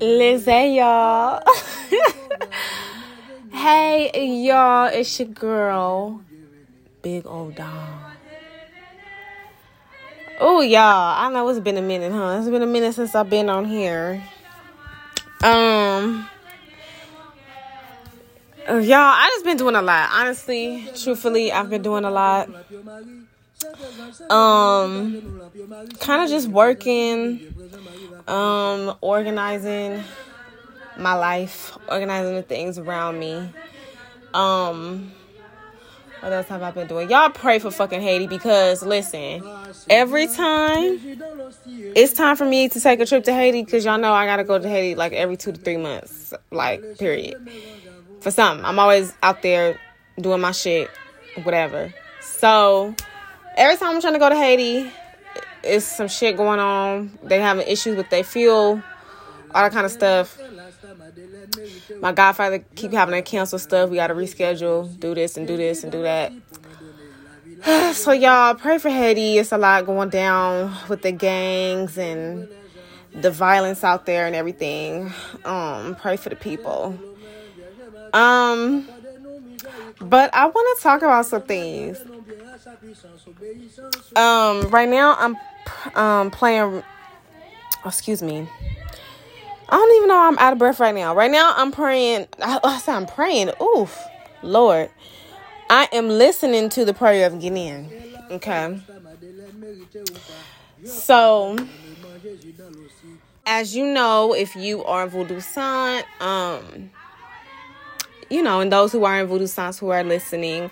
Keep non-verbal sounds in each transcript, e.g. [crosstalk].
Lizzie, y'all. [laughs] hey, y'all, it's your girl, Big Old Dom. Oh, y'all, I know it's been a minute, huh? It's been a minute since I've been on here. Um, y'all, I just been doing a lot. Honestly, truthfully, I've been doing a lot. Um, kind of just working um, organizing my life, organizing the things around me. Um, what else have I been doing? Y'all pray for fucking Haiti because listen, every time it's time for me to take a trip to Haiti because y'all know I gotta go to Haiti like every two to three months, like period. For something, I'm always out there doing my shit, whatever. So every time I'm trying to go to Haiti, it's some shit going on. They having issues with their fuel, all that kind of stuff. My godfather keep having to cancel stuff. We got to reschedule, do this and do this and do that. [sighs] so y'all pray for Haiti. It's a lot going down with the gangs and the violence out there and everything. Um, pray for the people. Um, but I want to talk about some things. Um, right now I'm um playing excuse me. I don't even know i'm out of breath right now. Right now i'm praying. I, I said i'm praying. Oof lord. I am listening to the prayer of Ginen. okay. So as you know if you are Vodouisant um you know and those who are in Vodouisants who are listening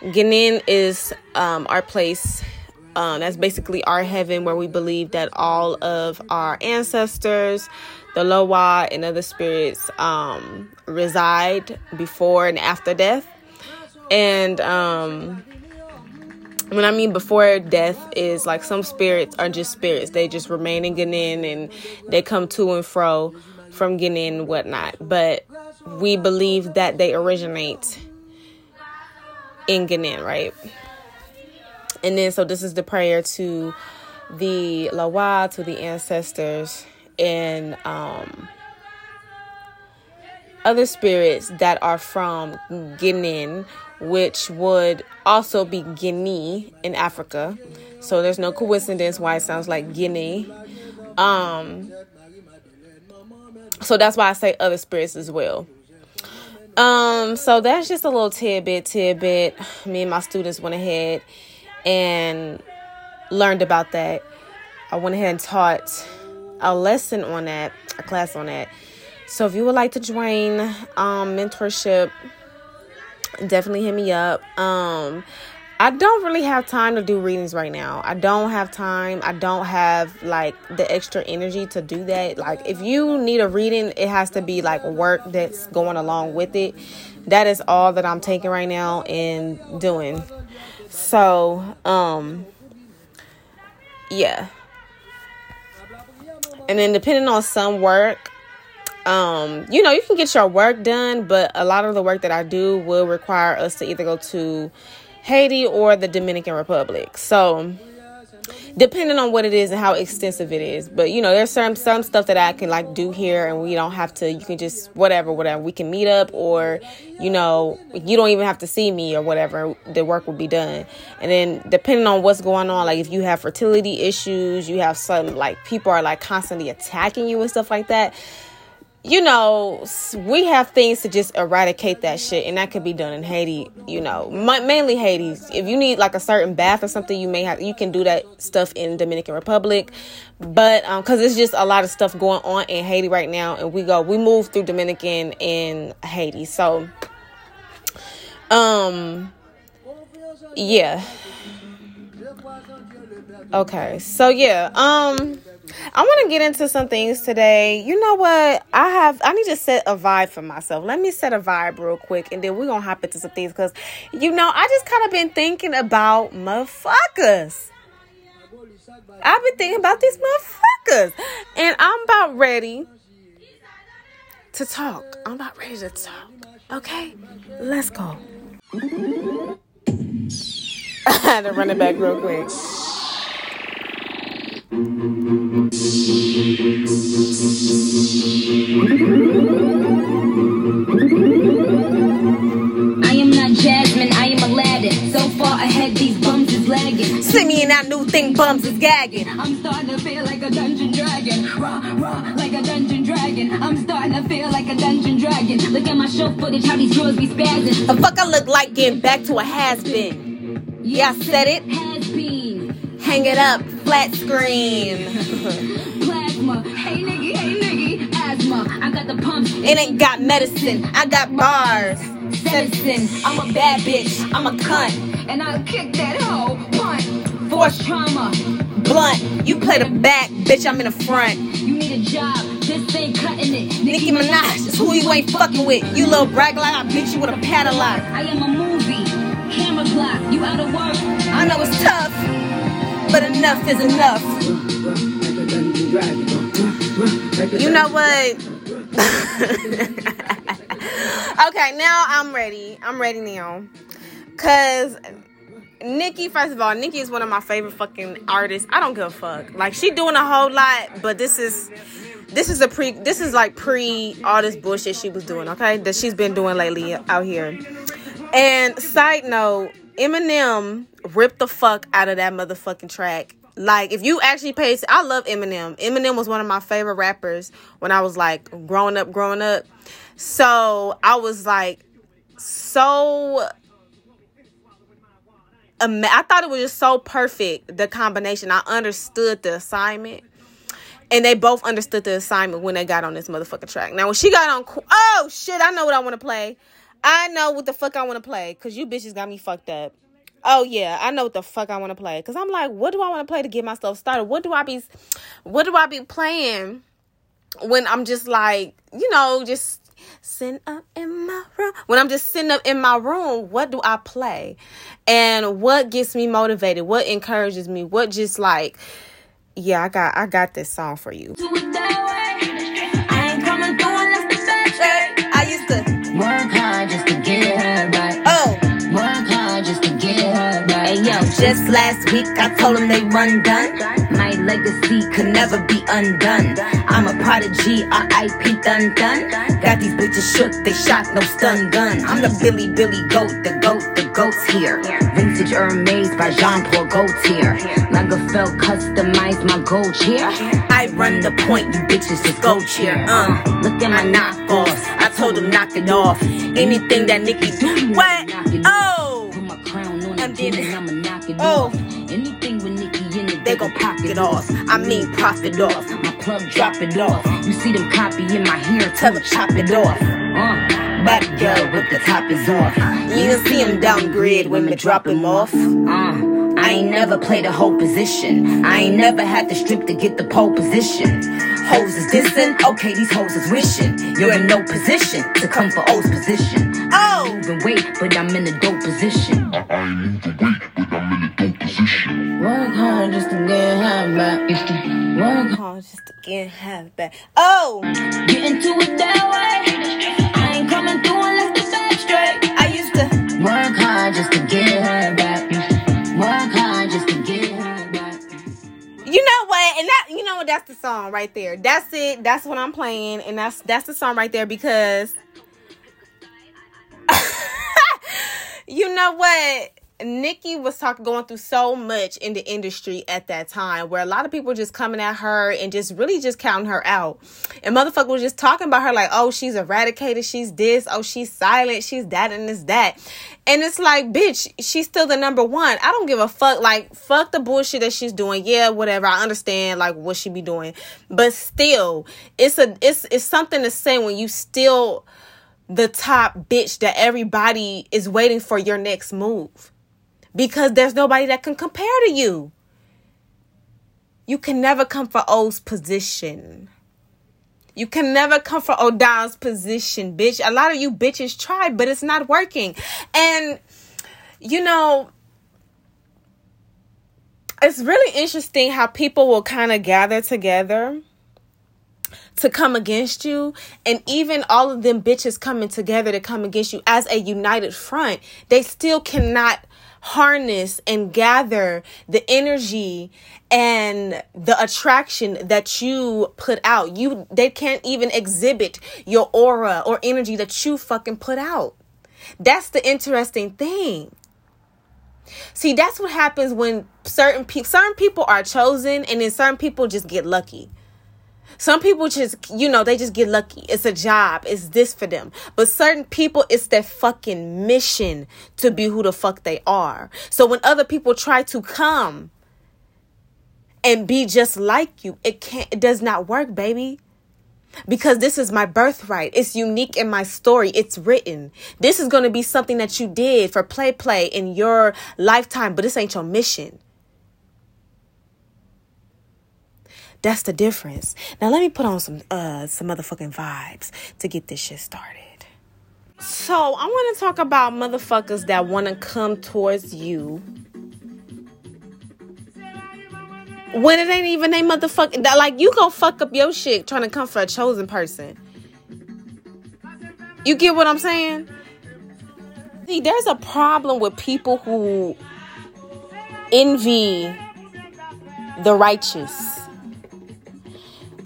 Ginen is um our place um, that's basically our heaven where we believe that all of our ancestors, the Loa, and other spirits um, reside before and after death. And um, when I mean before death is like some spirits are just spirits. They just remain in Ginen and they come to and fro from Ginen and whatnot. But we believe that they originate in Ginen, right? And then, so this is the prayer to the Loa, to the ancestors, and um, other spirits that are from Guinea, which would also be Guinea in Africa. So there's no coincidence why it sounds like Guinea. Um, so that's why I say other spirits as well. Um, so that's just a little tidbit, tidbit. Me and my students went ahead and learned about that. I went ahead and taught a lesson on that, a class on that. So if you would like to join um, mentorship, definitely hit me up. Um, I don't really have time to do readings right now. I don't have time. I don't have like the extra energy to do that. Like if you need a reading, it has to be like work that's going along with it. That is all that I'm taking right now and doing. So, um, yeah. And then depending on some work, um, you know, you can get your work done, but a lot of the work that I do will require us to either go to Haiti or the Dominican Republic. So, depending on what it is and how extensive it is. But you know, there's some some stuff that I can like do here, and we don't have to. You can just whatever, whatever. We can meet up, or you know, you don't even have to see me or whatever. The work will be done. And then depending on what's going on, like if you have fertility issues, you have some like people are like constantly attacking you and stuff like that you know, we have things to just eradicate that shit, and that could be done in Haiti. You know, mainly Haiti. If you need like a certain bath or something, you may have you can do that stuff in Dominican Republic, but um, because it's just a lot of stuff going on in Haiti right now, and we go we move through Dominican and Haiti, so um, yeah. Okay, so yeah, um I want to get into some things today. You know what? I have I need to set a vibe for myself. Let me set a vibe real quick and then we're to hop into some things cuz you know, I just kind of been thinking about motherfuckers. I've been thinking about these motherfuckers and I'm about ready to talk. I'm about ready to talk. Okay? Let's go. [laughs] I had to run it back real quick. I am not Jasmine, I am Aladdin. So far ahead, these bums is lagging. Singing that new thing, bums is gagging. I'm starting to feel like a dungeon dragon. Raw, raw, like a dungeon dragon. I'm starting to feel like a dungeon dragon. Look at my show footage, how these drawers be spazzing. The fuck I look like getting back to a has been. Yeah, I said it. Has been. Hang it up, flat screen. Plasma. Hey, nigga, hey, nigga. Asthma. I got the pumps. It ain't got medicine, I got bars. Citizen, I'm a bad bitch, I'm a cunt. And I'll kick that hoe. Punt. Force Trauma. blunt, you play the back, bitch, I'm in the front. You need a job. This ain't cutting it. Nicki Minaj is who you ain't fucking with. You little brag like I beat you with a padlock. I am a movie. Camera block. You out of work. I know it's tough, but enough is enough. You know what? [laughs] okay, now I'm ready. I'm ready now. Cause Nicki, first of all, Nicki is one of my favorite fucking artists. I don't give a fuck. Like she doing a whole lot, but this is this is a pre this is like pre all this bullshit she was doing, okay? That she's been doing lately out here. And side note, Eminem ripped the fuck out of that motherfucking track. Like, if you actually pay, I love Eminem. Eminem was one of my favorite rappers when I was like growing up, growing up. So I was like so. I thought it was just so perfect the combination. I understood the assignment. And they both understood the assignment when they got on this motherfucking track. Now, when she got on, oh shit, I know what I want to play. I know what the fuck I want to play because you bitches got me fucked up. Oh yeah, I know what the fuck I want to play because I'm like, what do I want to play to get myself started? What do I be, what do I be playing when I'm just like, you know, just sitting up in my room. When I'm just sitting up in my room, what do I play? And what gets me motivated? What encourages me? What just like, yeah, I got, I got this song for you. Just last week I told them they run done. My legacy Could never be undone. I'm a prodigy, R.I.P. done done. Got these bitches shook, they shot no stun gun. I'm the Billy Billy goat, the goat, the goat's here. Vintage Hermes by Jean Paul Gaultier. Lagerfeld customized my gold chair. I run the point, you bitches just go cheer. Uh, Look at my knockoffs. I told them knock it off. Anything that Nicki do, what? Oh, Put my crown on And then- it Oh. off. Anything with Nicki in it, they gon' pocket off. I mean profit off. My plug drop it off. You see them copying my hair, Tell them chop it off. Uh, back girl with the top is off. You can see him downgrade when me drop him off. Uh, I ain't never played a whole position. I ain't never had to strip to get the pole position. Hoes is dissing, okay, these hoes is wishing. You're in no position to come for O's position. Oh, Moving weight, but I'm in a dope position. I ain't moving weight, but I'm in a dope position. Work hard just to get high back. Used to work hard just to get half back. Oh, Get into it that way. I ain't coming through unless the back straight. I used to. Work hard just to get her back. You know what? And that you know what? That's the song right there. That's it. That's what I'm playing, and that's that's the song right there because [laughs] you know what? Nicki was talking going through so much in the industry at that time where a lot of people were just coming at her and just really just counting her out. And motherfucker was just talking about her like, oh, she's eradicated, she's this, oh, she's silent, she's that, and this, that. And it's like, bitch, she's still the number one. I don't give a fuck. Like, fuck the bullshit that she's doing. Yeah, whatever. I understand like what she be doing. But still, it's a it's it's something to say when you still the top bitch that everybody is waiting for your next move because there's nobody that can compare to you. You can never come for O's position. You can never come for O'Donnell's position, bitch. A lot of you bitches tried, but it's not working. And, you know, it's really interesting how people will kind of gather together to come against you and even all of them bitches coming together to come against you as a united front they still cannot harness and gather the energy and the attraction that you put out. You they can't even exhibit your aura or energy that you fucking put out. That's the interesting thing. See, that's what happens when certain people certain people are chosen and then certain people just get lucky. Some people just, you know, they just get lucky. It's a job. It's this for them. But certain people, it's their fucking mission to be who the fuck they are. So when other people try to come and be just like you, it can't, it does not work, baby because this is my birthright. It's unique in my story. It's written. This is going to be something that you did for play play in your lifetime, but this ain't your mission. That's the difference. Now let me put on some uh some motherfucking vibes to get this shit started. So I want to talk about motherfuckers that want to come towards you when it ain't even a motherfucking like you gonna fuck up your shit trying to come for a chosen person. You get what I'm saying? See, there's a problem with people who envy the righteous.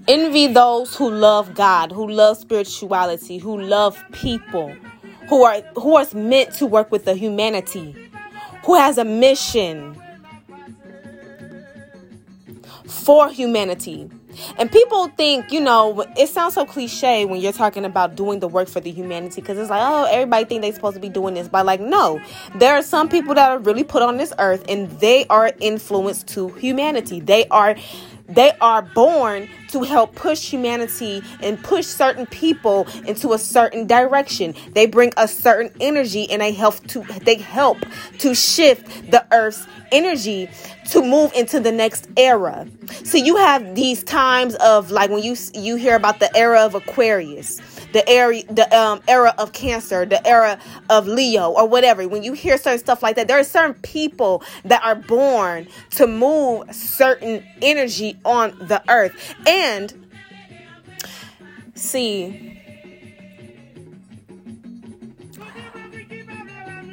Envy those who love God, who love spirituality, who love people, who are who are meant to work with the humanity, who has a mission for humanity. And people think, you know, it sounds so cliche when you're talking about doing the work for the humanity because it's like, oh, everybody think they're supposed to be doing this. But like, no, there are some people that are really put on this earth and they are influenced to humanity. They are they are born to help push humanity and push certain people into a certain direction. They bring a certain energy and they help to they help to shift the earth's energy to move into the next era. So you have these times of like when you you hear about the era of Aquarius, the era the um, era of Cancer, the era of Leo or whatever. When you hear certain stuff like that, there are certain people that are born to move certain energy on the earth. And see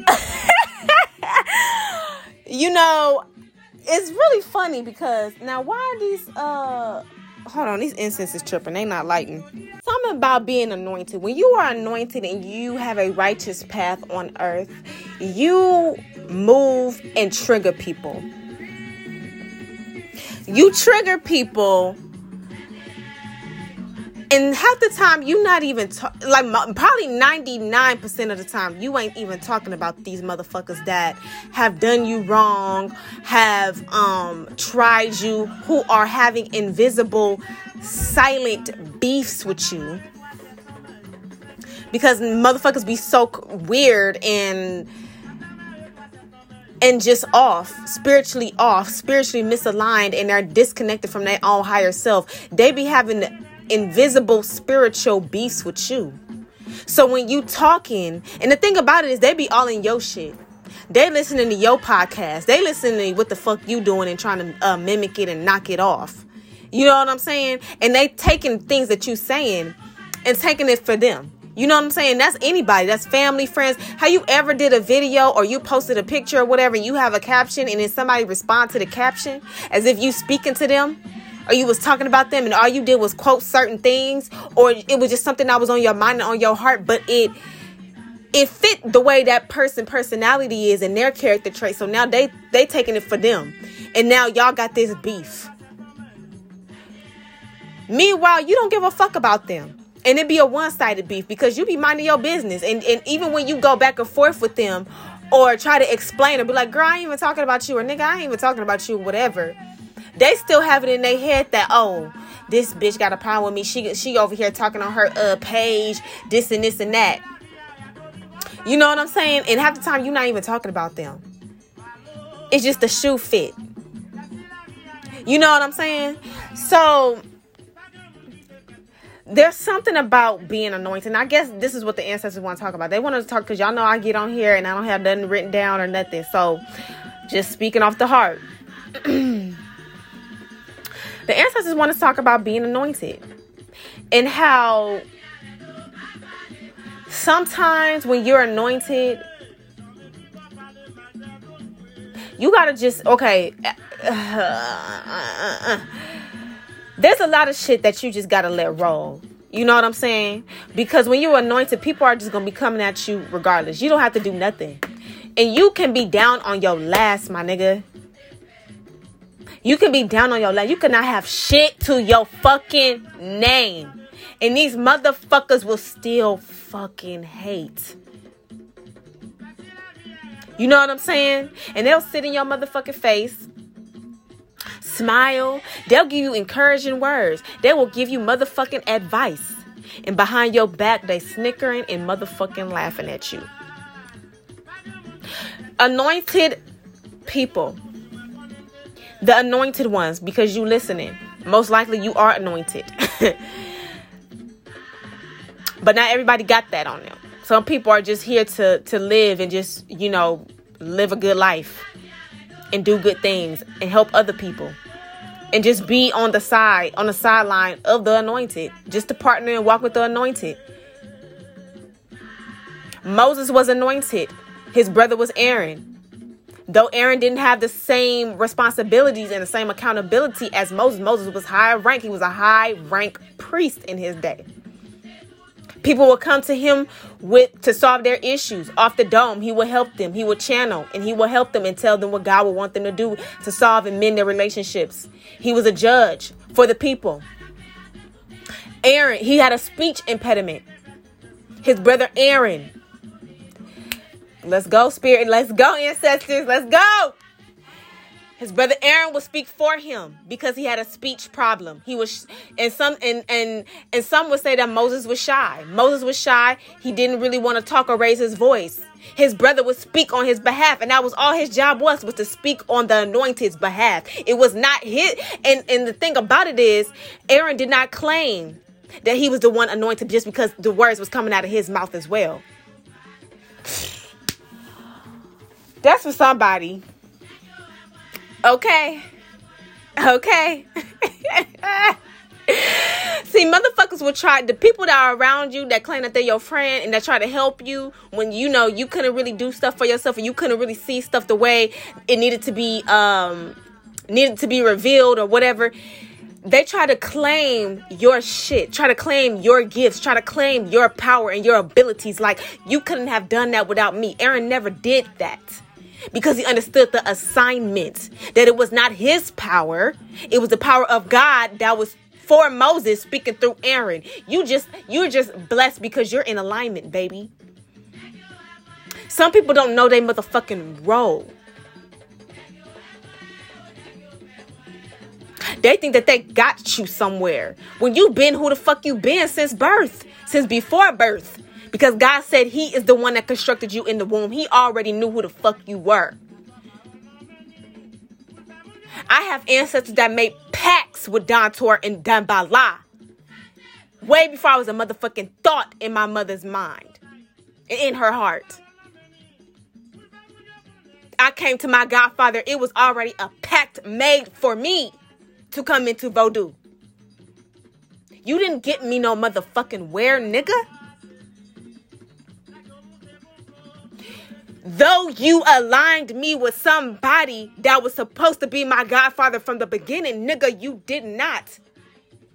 [laughs] you know it's really funny because now why are these uh hold on these incenses tripping they not lighting something about being anointed. When you are anointed and you have a righteous path on earth you move and trigger people. You trigger people and half the time you not even like probably 99% of the time you ain't even talking about these motherfuckers that have done you wrong have um tried you who are having invisible silent beefs with you because motherfuckers be so weird and and just off, spiritually off, spiritually misaligned, and they're disconnected from their own higher self. They be having invisible spiritual beasts with you. So when you talking, and the thing about it is they be all in your shit. They listening to your podcast. They listening to what the fuck you doing and trying to uh, mimic it and knock it off. You know what I'm saying? And they taking things that you saying and taking it for them. You know what I'm saying? That's anybody. That's family, friends. How you ever did a video or you posted a picture or whatever, you have a caption, and then somebody respond to the caption as if you speaking to them? Or you was talking about them and all you did was quote certain things or it was just something that was on your mind and on your heart but it it fit the way that person personality is and their character trait so now they they taking it for them. And now y'all got this beef. Meanwhile you don't give a fuck about them. And it be a one-sided beef because you be minding your business. And, and even when you go back and forth with them or try to explain or be like girl i ain't even talking about you or nigga i ain't even talking about you whatever they still have it in their head that oh this bitch got a problem with me she she over here talking on her uh page this and this and that you know what i'm saying and half the time you're not even talking about them it's just the shoe fit you know what i'm saying so there's something about being anointed. And I guess this is what the ancestors want to talk about. They want to talk because y'all know I get on here and I don't have nothing written down or nothing. So just speaking off the heart. [clears throat] The ancestors want to talk about being anointed and how sometimes when you're anointed, you gotta just okay. [sighs] there's a lot of shit that you just gotta let roll. You know what I'm saying? Because when you're anointed, people are just gonna be coming at you regardless. You don't have to do nothing And you can be down on your last, my nigga. You can be down on your last. You cannot have shit to your fucking name. And these motherfuckers will still fucking hate. You know what I'm saying? And they'll sit in your motherfucking face, smile. They'll give you encouraging words. They will give you motherfucking advice. And behind your back, they snickering and motherfucking laughing at you. Anointed people. The anointed ones, because you listening. Most likely you are anointed. [laughs] but not everybody got that on them. Some people are just here to to live and just, you know, live a good life and do good things and help other people. And just be on the side, on the sideline of the anointed, just to partner and walk with the anointed. Moses was anointed. His brother was Aaron. Though Aaron didn't have the same responsibilities and the same accountability as Moses, Moses was high rank. He was a high rank priest in his day. People will come to him with to solve their issues off the dome. He will help them. He will channel and he will help them and tell them what God would want them to do to solve and mend their relationships. He was a judge for the people. Aaron, he had a speech impediment. His brother Aaron. Let's go, spirit. Let's go, ancestors. Let's go. His brother Aaron would speak for him because he had a speech problem. He was, and some and and and some would say that Moses was shy. Moses was shy. He didn't really want to talk or raise his voice. His brother would speak on his behalf, and that was all his job was was to speak on the anointed's behalf. It was not his. And and the thing about it is, Aaron did not claim that he was the one anointed just because the words was coming out of his mouth as well. That's for somebody. Okay. Okay. [laughs] See, motherfuckers will try the people that are around you that claim that they're your friend and that try to help you when you know you couldn't really do stuff for yourself and you couldn't really see stuff the way it needed to be um needed to be revealed or whatever. They try to claim your shit, try to claim your gifts, try to claim your power and your abilities. Like you couldn't have done that without me. Aaron never did that because he understood the assignment that it was not his power, it was the power of God that was for Moses speaking through Aaron. You just you're just blessed because you're in alignment, baby. Some people don't know they motherfucking role. They think that they got you somewhere. When you've been who the fuck you been since birth, since before birth. Because God said He is the one that constructed you in the womb. He already knew who the fuck you were. I have ancestors that made pacts with Dantor and Damballa. Way before I was a motherfucking thought in my mother's mind. In her heart. I came to my godfather. It was already a pact made for me to come into Vodou. You didn't get me no motherfucking where, nigga. Though you aligned me with somebody that was supposed to be my godfather from the beginning, nigga, you did not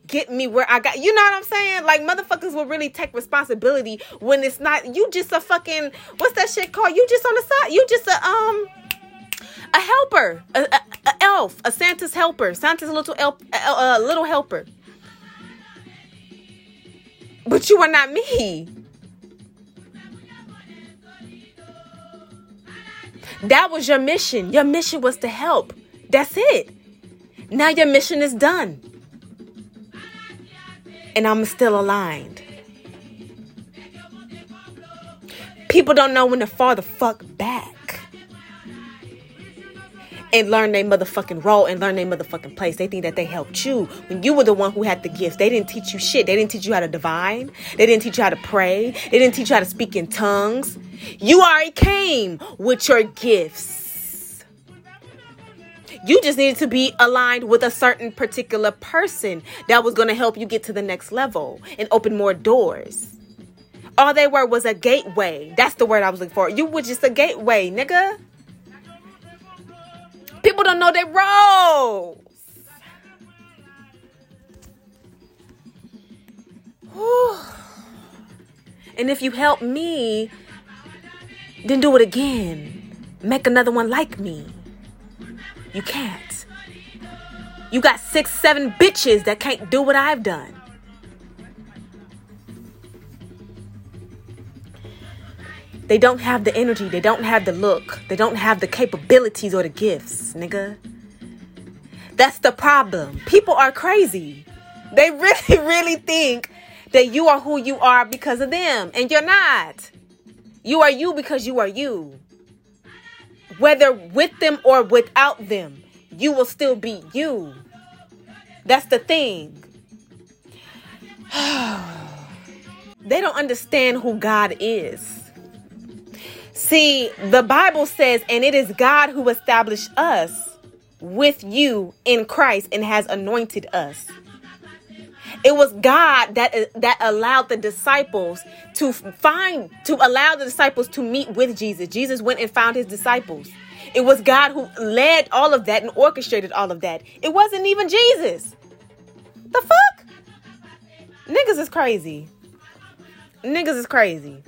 get me where I got. You know what I'm saying? Like motherfuckers will really take responsibility when it's not you just a fucking what's that shit called? You just on the side. You just a um a helper, a, a, a elf, a Santa's helper, Santa's little elf, a, a little helper. But you are not me. That was your mission. Your mission was to help. That's it. Now your mission is done. And I'm still aligned. People don't know when to fall the fuck back and learn their motherfucking role and learn their motherfucking place. They think that they helped you when you were the one who had the gifts. They didn't teach you shit. They didn't teach you how to divine. They didn't teach you how to pray. They didn't teach you how to speak in tongues. You already came with your gifts. You just needed to be aligned with a certain particular person that was going to help you get to the next level and open more doors. All they were was a gateway. That's the word I was looking for. You were just a gateway, nigga. People don't know their roles. And if you help me, then do it again. make another one like me. You can't. You got six, seven bitches that can't do what I've done. They don't have the energy, they don't have the look, they don't have the capabilities or the gifts, nigga. That's the problem. People are crazy. They [laughs] really, really think that you are who you are because of them, and you're not. You are you because you are you. Whether with them or without them, you will still be you. That's the thing. [sighs] they don't understand who God is. See, the Bible says, and it is God who established us with you in Christ and has anointed us. It was God that that allowed the disciples to find to allow the disciples to meet with Jesus. Jesus went and found his disciples. It was God who led all of that and orchestrated all of that. It wasn't even Jesus. The fuck? Niggas is crazy. Niggas is crazy.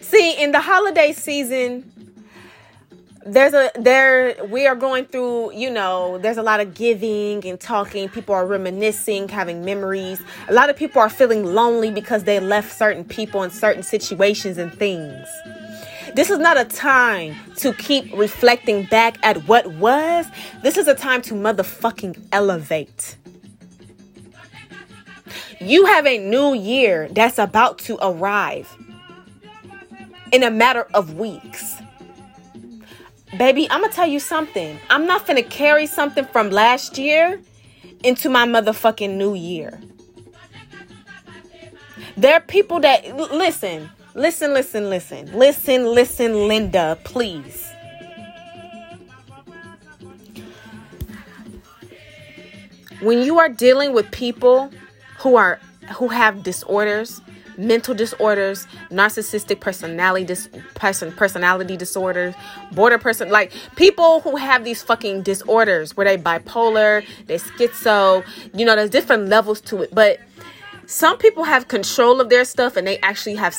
See, in the holiday season, there's a there we are going through you know there's a lot of giving and talking. People are reminiscing having memories. A lot of people are feeling lonely because they left certain people in certain situations and things. This is not a time to keep reflecting back at what was. This is a time to motherfucking elevate. You have a new year that's about to arrive in a matter of weeks Baby, I'm gonna tell you something. I'm not gonna carry something from last year into my motherfucking new year. There are people that listen, listen, listen, listen, listen, listen, Linda, please. When you are dealing with people who are who have disorders, mental disorders, narcissistic personality dis- person personality disorders, border person like people who have these fucking disorders where they bipolar, they schizo, you know, there's different levels to it, but some people have control of their stuff and they actually have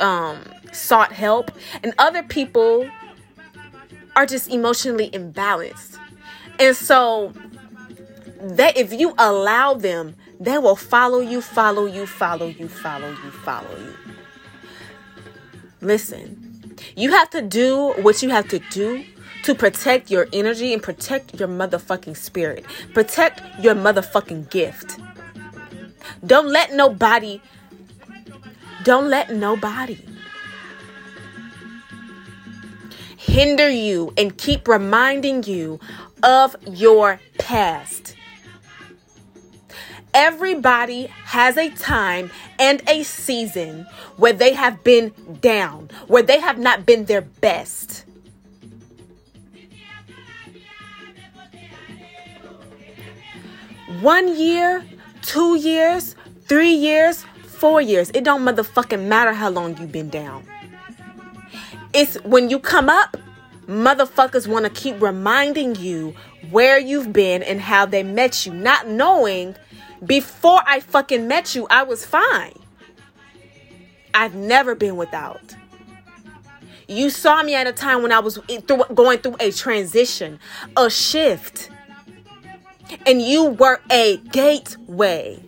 um, sought help, and other people are just emotionally imbalanced. And so that if you allow them they will follow you, follow you, follow you, follow you, follow you. Listen, you have to do what you have to do to protect your energy and protect your motherfucking spirit. Protect your motherfucking gift. Don't let nobody, don't let nobody hinder you and keep reminding you of your past. Everybody has a time and a season where they have been down, where they have not been their best. One year, two years, three years, four years. It don't motherfucking matter how long you've been down. It's when you come up, motherfuckers want to keep reminding you where you've been and how they met you, not knowing before I fucking met you, I was fine. I've never been without. You saw me at a time when I was going through a transition, a shift. And you were a gateway.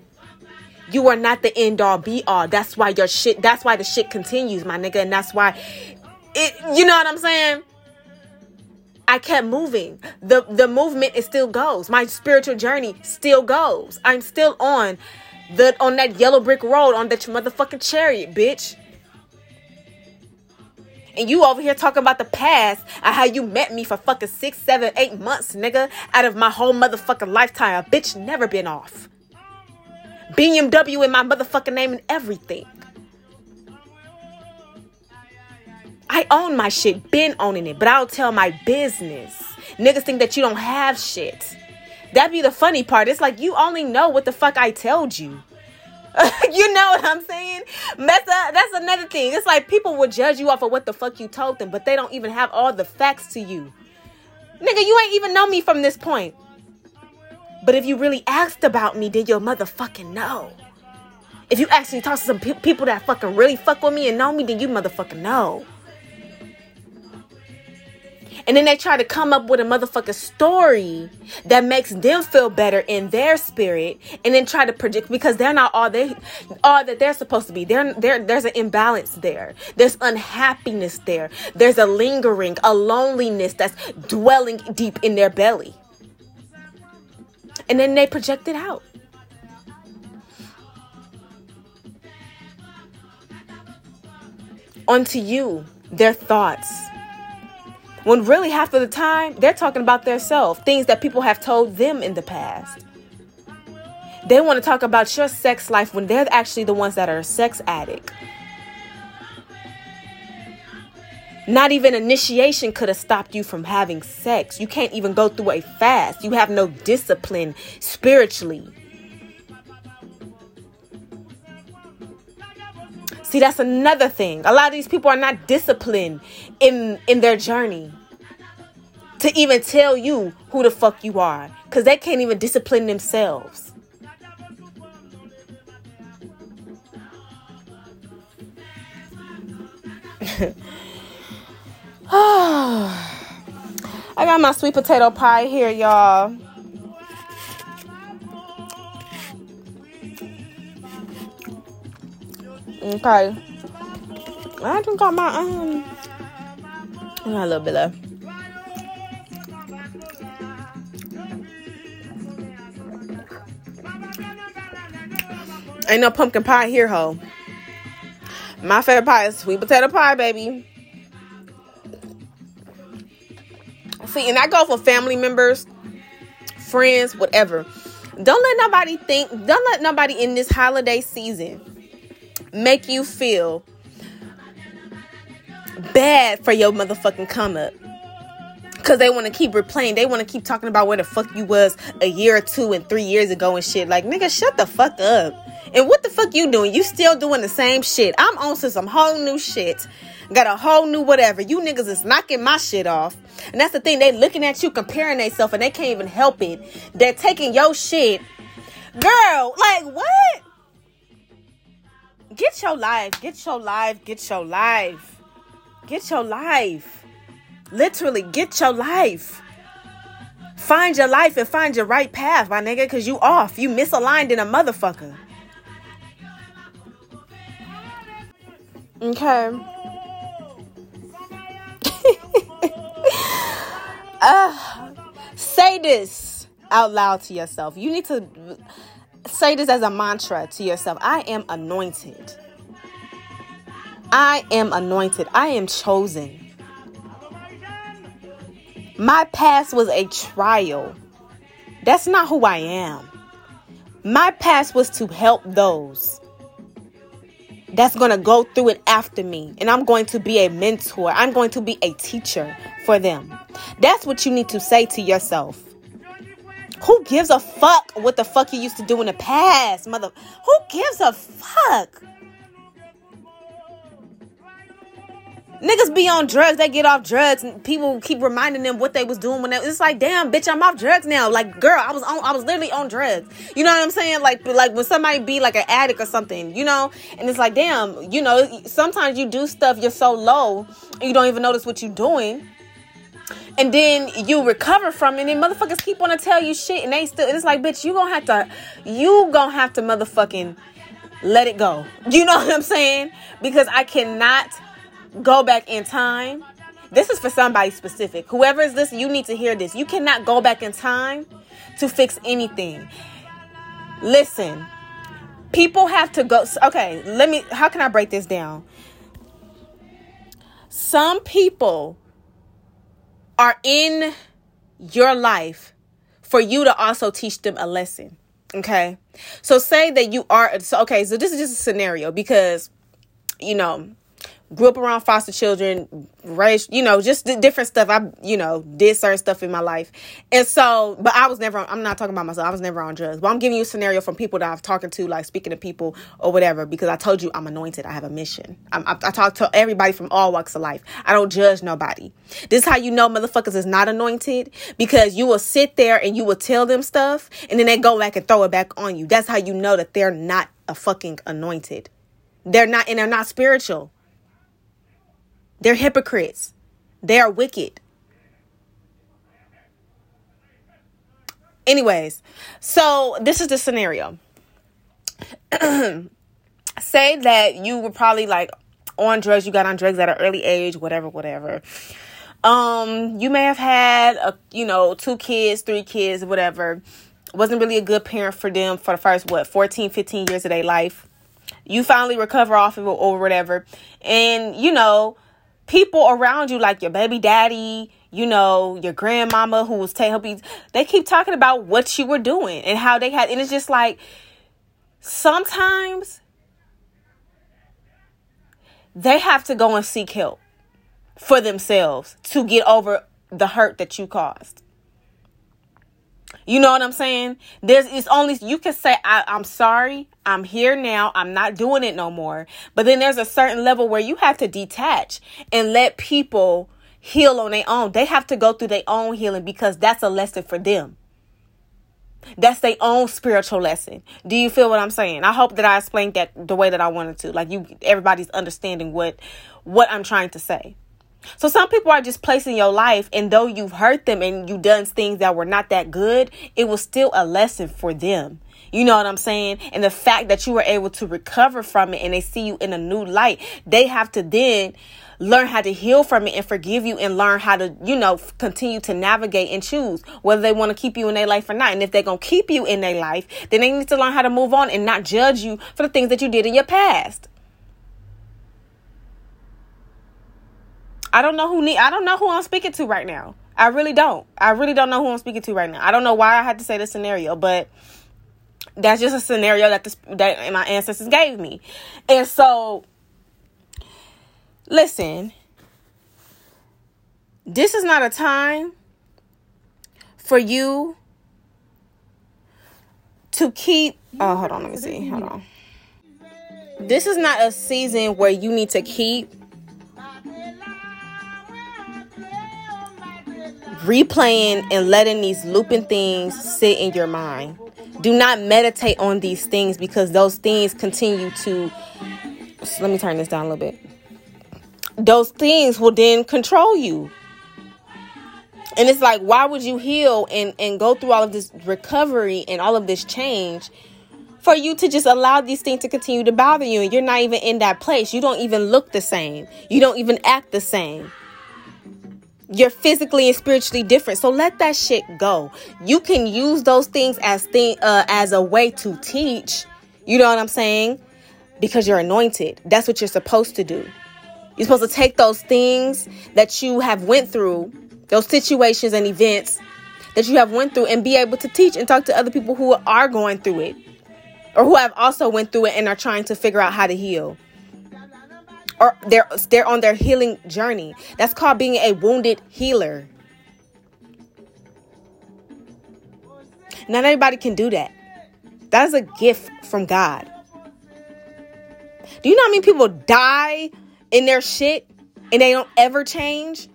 You are not the end all be all. That's why your shit, that's why the shit continues, my nigga. And that's why it, you know what I'm saying? I kept moving. The the movement it still goes. My spiritual journey still goes. I'm still on the on that yellow brick road on that motherfucking chariot, bitch. And you over here talking about the past and how you met me for fucking six, seven, eight months, nigga, out of my whole motherfucking lifetime. Bitch never been off. BMW in my motherfucking name and everything. I own my shit, been owning it, but I don't tell my business. Niggas think that you don't have shit. That be the funny part. It's like you only know what the fuck I told you. [laughs] you know what I'm saying? That's, a, that's another thing. It's like people will judge you off of what the fuck you told them, but they don't even have all the facts to you. Nigga, you ain't even know me from this point. But if you really asked about me, then you'll motherfucking know. If you actually talk to some pe- people that fucking really fuck with me and know me, then you motherfucking know. And then they try to come up with a motherfucking story that makes them feel better in their spirit and then try to predict because they're not all they all that they're supposed to be. There there's an imbalance there. There's unhappiness there. There's a lingering, a loneliness that's dwelling deep in their belly. And then they project it out. Onto you, their thoughts when really half of the time they're talking about their self, things that people have told them in the past. They want to talk about your sex life when they're actually the ones that are sex addict. Not even initiation could have stopped you from having sex. You can't even go through a fast. You have no discipline spiritually. See, that's another thing. A lot of these people are not disciplined in in their journey to even tell you who the fuck you are cuz they can't even discipline themselves. [sighs] [sighs] I got my sweet potato pie here, y'all. Okay. I just got my um I got a little bit left. Ain't no pumpkin pie here, ho. My favorite pie is sweet potato pie, baby. See, and I go for family members, friends, whatever. Don't let nobody think, don't let nobody in this holiday season make you feel bad for your motherfucking come up. Cause they want to keep replaying. They want to keep talking about where the fuck you was a year or two and three years ago and shit. Like, nigga, shut the fuck up. And what the fuck you doing? You still doing the same shit. I'm on to some whole new shit. Got a whole new whatever. You niggas is knocking my shit off. And that's the thing. They looking at you, comparing themselves, and they can't even help it. They're taking your shit. Girl, like what? Get your life. Get your life. Get your life. Get your life. Literally, get your life. Find your life and find your right path, my nigga, because you off. You misaligned in a motherfucker. Okay. [laughs] uh, say this out loud to yourself. You need to say this as a mantra to yourself I am anointed. I am anointed. I am chosen. My past was a trial. That's not who I am. My past was to help those that's going to go through it after me. And I'm going to be a mentor. I'm going to be a teacher for them. That's what you need to say to yourself. Who gives a fuck what the fuck you used to do in the past, mother? Who gives a fuck? Niggas be on drugs, they get off drugs, and people keep reminding them what they was doing when they, it's like, damn, bitch, I'm off drugs now. Like, girl, I was on, I was literally on drugs. You know what I'm saying? Like, like when somebody be like an addict or something, you know, and it's like, damn, you know, sometimes you do stuff, you're so low, you don't even notice what you're doing and then you recover from it and then motherfuckers keep on to tell you shit and they still it's like bitch you gonna have to you gonna have to motherfucking let it go. You know [laughs] what i'm saying? Because i cannot go back in time. This is for somebody specific. Whoever is this you need to hear this. You cannot go back in time to fix anything. Listen people have to go okay let me how can i break this down? Some people are in your life for you to also teach them a lesson. Okay. So say that you are so okay, so this is just a scenario because you know, grew up around foster children, raised, you know, just different stuff. I, you know, did certain stuff in my life. And so, but I was never, I'm not talking about myself. I was never on drugs. But I'm giving you a scenario from people that I've talking to, like speaking to people or whatever, because I told you I'm anointed. I have a mission. I'm, I, I talk to everybody from all walks of life. I don't judge nobody. This is how you know motherfuckers is not anointed because you will sit there and you will tell them stuff and then they go back and throw it back on you. That's how you know that they're not a fucking anointed. They're not, and they're not spiritual. They're hypocrites. They are wicked. Anyways, so this is the scenario. [clears throat] Say that you were probably like on drugs, you got on drugs at an early age, whatever, whatever. Um, you may have had a, you know, two kids, three kids, whatever. Wasn't really a good parent for them for the first what, 14, 15 years of their life. You finally recover off of it or whatever. And you know, people around you like your baby daddy, you know, your grandmama who was taking they keep talking about what you were doing and how they had and it's just like sometimes they have to go and seek help for themselves to get over the hurt that you caused. You know what I'm saying? There's it's only you can say I, I'm sorry, I'm here now, I'm not doing it no more. But then there's a certain level where you have to detach and let people heal on their own. They have to go through their own healing because that's a lesson for them. That's their own spiritual lesson. Do you feel what I'm saying? I hope that I explained that the way that I wanted to. Like you everybody's understanding what what I'm trying to say. So some people are just placing your life and though you've hurt them and you've done things that were not that good, it was still a lesson for them. You know what I'm saying? And the fact that you were able to recover from it and they see you in a new light, they have to then learn how to heal from it and forgive you and learn how to, you know, continue to navigate and choose whether they want to keep you in their life or not. And if they're going to keep you in their life, then they need to learn how to move on and not judge you for the things that you did in your past. I don't know who need I don't know who I'm speaking to right now. I really don't. I really don't know who I'm speaking to right now. I don't know why I had to say this scenario, but that's just a scenario that this that my ancestors gave me. And so listen, this is not a time for you to keep oh hold on let me see hold on this is not a season where you need to keep replaying and letting these looping things sit in your mind. Do not meditate on these things because those things continue to. So let me turn this down a little bit. Those things will then control you. And it's like, why would you heal and, and go through all of this recovery and all of this change for you to just allow these things to continue to bother you? And you're not even in that place. You don't even look the same. You don't even act the same you're physically and spiritually different. So let that shit go. You can use those things as thing uh, as a way to teach. You know what I'm saying? Because you're anointed. That's what you're supposed to do. You're supposed to take those things that you have went through, those situations and events that you have went through and be able to teach and talk to other people who are going through it or who have also went through it and are trying to figure out how to heal they're they're on their healing journey. That's called being a wounded healer. Not everybody can do that. That is a gift from God. Do you know how many people die in their shit and they don't ever change?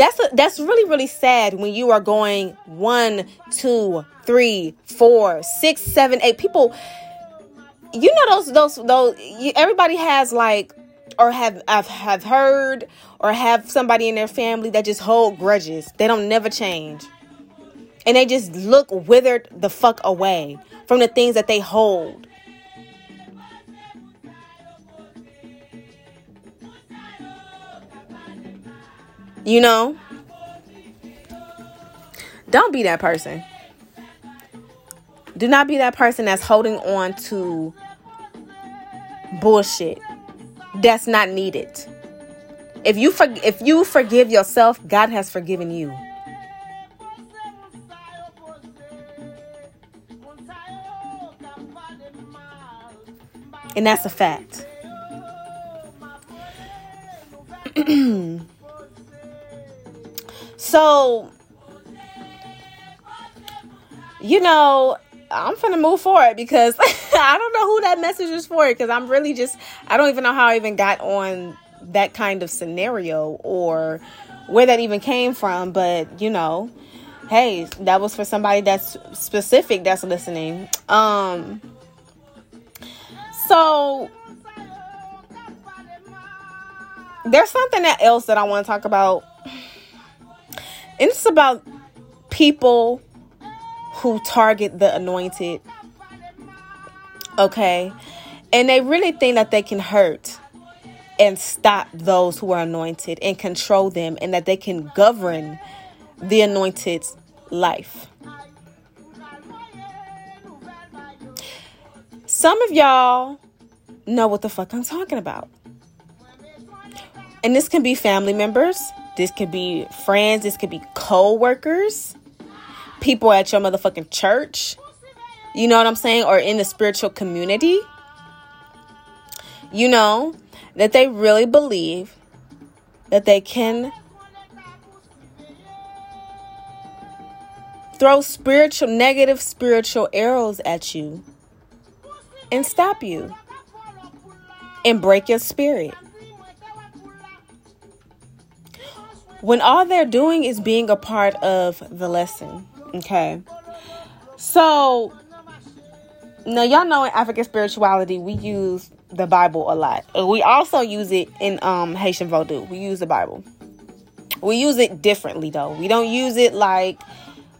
That's a, that's really really sad when you are going one, two, three, four, six, seven, eight people. You know those those those. Everybody has like or have I've have heard or have somebody in their family that just hold grudges. They don't never change. And they just look withered the fuck away from the things that they hold. You know? Don't be that person. Do not be that person that's holding on to bullshit that's not needed. If you for, if you forgive yourself, God has forgiven you. And that's a fact. [clears throat] So, you know, I'm gonna move forward because [laughs] I don't know who that message is for because I'm really just I don't even know how I even got on that kind of scenario or where that even came from, but you know, hey, that was for somebody that's specific that's listening. Um so there's something else that I want to talk about And it's about people who target the anointed. Okay? And they really think that they can hurt and stop those who are anointed and control them and that they can govern the anointed's life. Some of y'all know what the fuck I'm talking about. And this can be family members, this could be friends, this could be co workers, people at your motherfucking church. You know what I'm saying? Or in the spiritual community. You know, that they really believe that they can throw spiritual, negative spiritual arrows at you and stop you and break your spirit. When all they're doing is being a part of the lesson. Okay. So, now y'all know in African spirituality, we use the Bible a lot. We also use it in um, Haitian Vodou. We use the Bible. We use it differently though. We don't use it like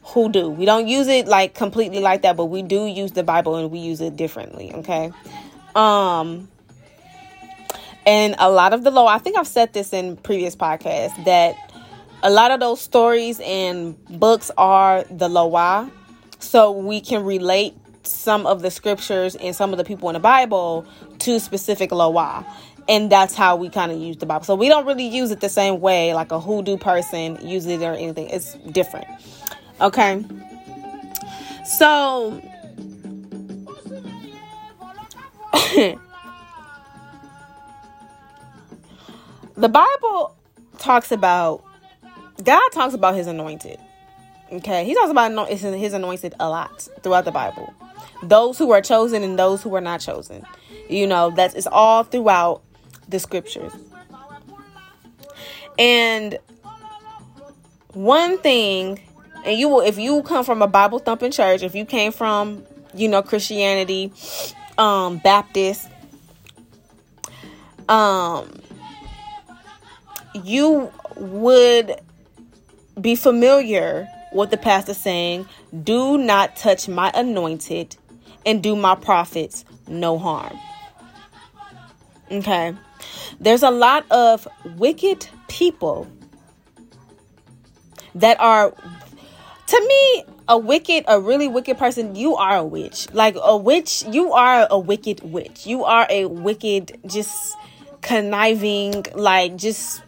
hoodoo. We don't use it like completely like that, but we do use the Bible and we use it differently, okay? Um and a lot of the law, I think I've said this in previous podcasts that a lot of those stories and books are the Loa. So we can relate some of the scriptures and some of the people in the Bible to specific Loa. And that's how we kind of use the Bible. So we don't really use it the same way like a hoodoo person uses it or anything. It's different. Okay. So [laughs] the Bible talks about God talks about his anointed. Okay, he talks about his anointed a lot throughout the Bible. Those who are chosen and those who are not chosen. You know, that's it's all throughout the scriptures. And one thing and you will if you come from a bible thumping church if you came from you know christianity um baptist um you would be familiar with the pastor saying do not touch my anointed and do my prophets no harm okay there's a lot of wicked people that are to me, a wicked, a really wicked person, you are a witch. Like a witch, you are a wicked witch. You are a wicked, just conniving, like just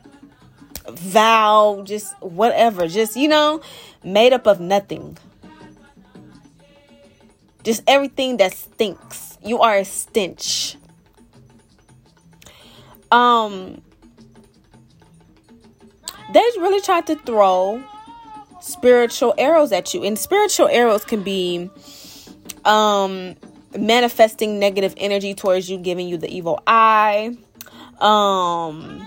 vow, just whatever, just you know, made up of nothing. Just everything that stinks. You are a stench. Um, they really tried to throw spiritual arrows at you. And spiritual arrows can be um manifesting negative energy towards you, giving you the evil eye. Um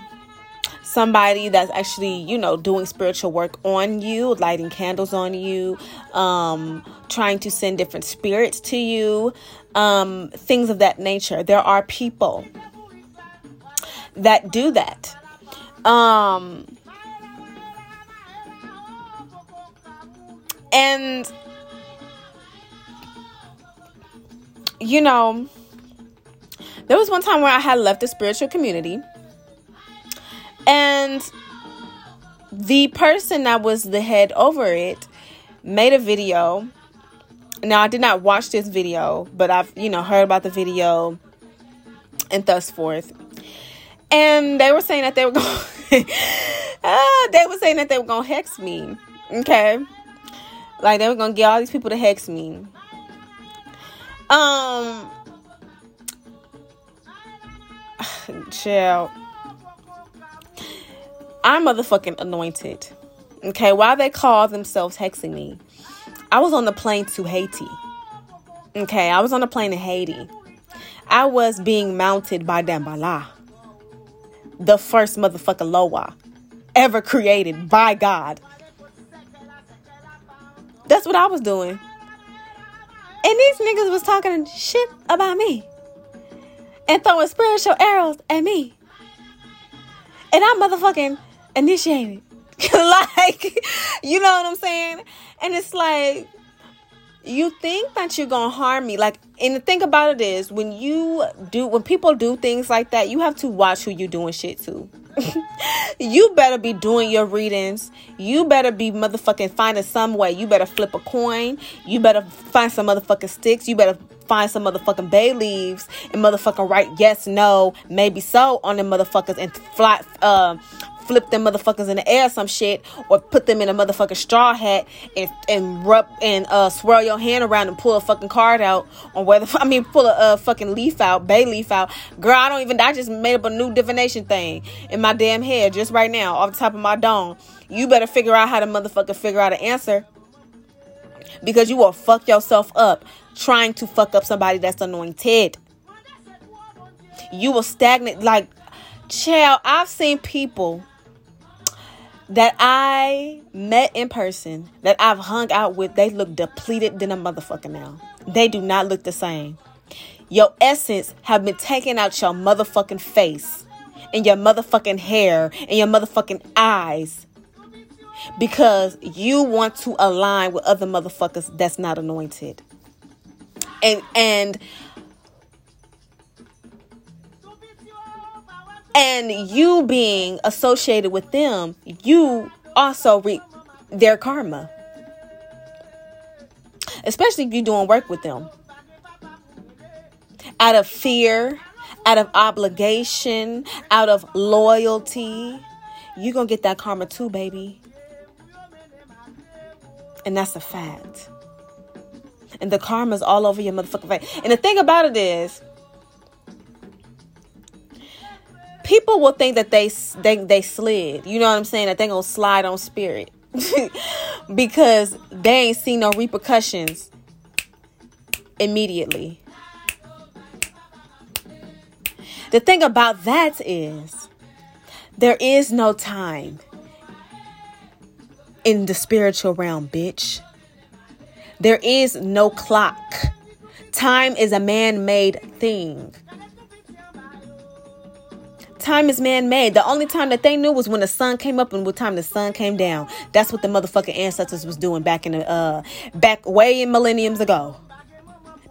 somebody that's actually, you know, doing spiritual work on you, lighting candles on you, um trying to send different spirits to you, um things of that nature. There are people that do that. Um And, you know, there was one time where I had left the spiritual community. And the person that was the head over it made a video. Now, I did not watch this video, but I've, you know, heard about the video and thus forth. And they were saying that they were [laughs] going, uh, they were saying that they were going to hex me. Okay. Like they were gonna get all these people to hex me. Um, [sighs] chill. I'm motherfucking anointed. Okay, why they call themselves hexing me? I was on the plane to Haiti. Okay, I was on the plane to Haiti. I was being mounted by Damballa, the first motherfucker Loa ever created by God. That's what I was doing. And these niggas was talking shit about me. And throwing spiritual arrows at me. And I'm motherfucking initiated. [laughs] like, you know what I'm saying? And it's like you think that you're gonna harm me. Like and the thing about it is when you do when people do things like that you have to watch who you're doing shit to. [laughs] You better be doing your readings. You better be motherfucking finding some way. You better flip a coin. You better find some motherfucking sticks. You better find some motherfucking bay leaves and motherfucking write yes no maybe so on the motherfuckers and fly uh flip them motherfuckers in the air some shit or put them in a motherfucking straw hat and and rub and uh swirl your hand around and pull a fucking card out or whether [laughs] I mean pull a uh, fucking leaf out, bay leaf out. Girl, I don't even I just made up a new divination thing in my damn head just right now off the top of my dome. You better figure out how to motherfucker figure out an answer. Because you will fuck yourself up trying to fuck up somebody that's anointed. You will stagnate like child, I've seen people that I met in person, that I've hung out with, they look depleted than a motherfucker now. They do not look the same. Your essence have been taken out your motherfucking face and your motherfucking hair and your motherfucking eyes because you want to align with other motherfuckers that's not anointed. And and and you being associated with them, you also reap their karma. Especially if you're doing work with them. Out of fear, out of obligation, out of loyalty, you're going to get that karma too, baby. And that's a fact. And the karma's all over your motherfucking face. And the thing about it is, people will think that they they they slid. You know what I'm saying? That they gonna slide on spirit [laughs] because they ain't seen no repercussions immediately. The thing about that is there is no time in the spiritual realm, bitch. There is no clock. Time is a man made thing time is man made. The only time that they knew was when the sun came up and what time the sun came down. That's what the motherfucking ancestors was doing back in the uh back way in millenniums ago.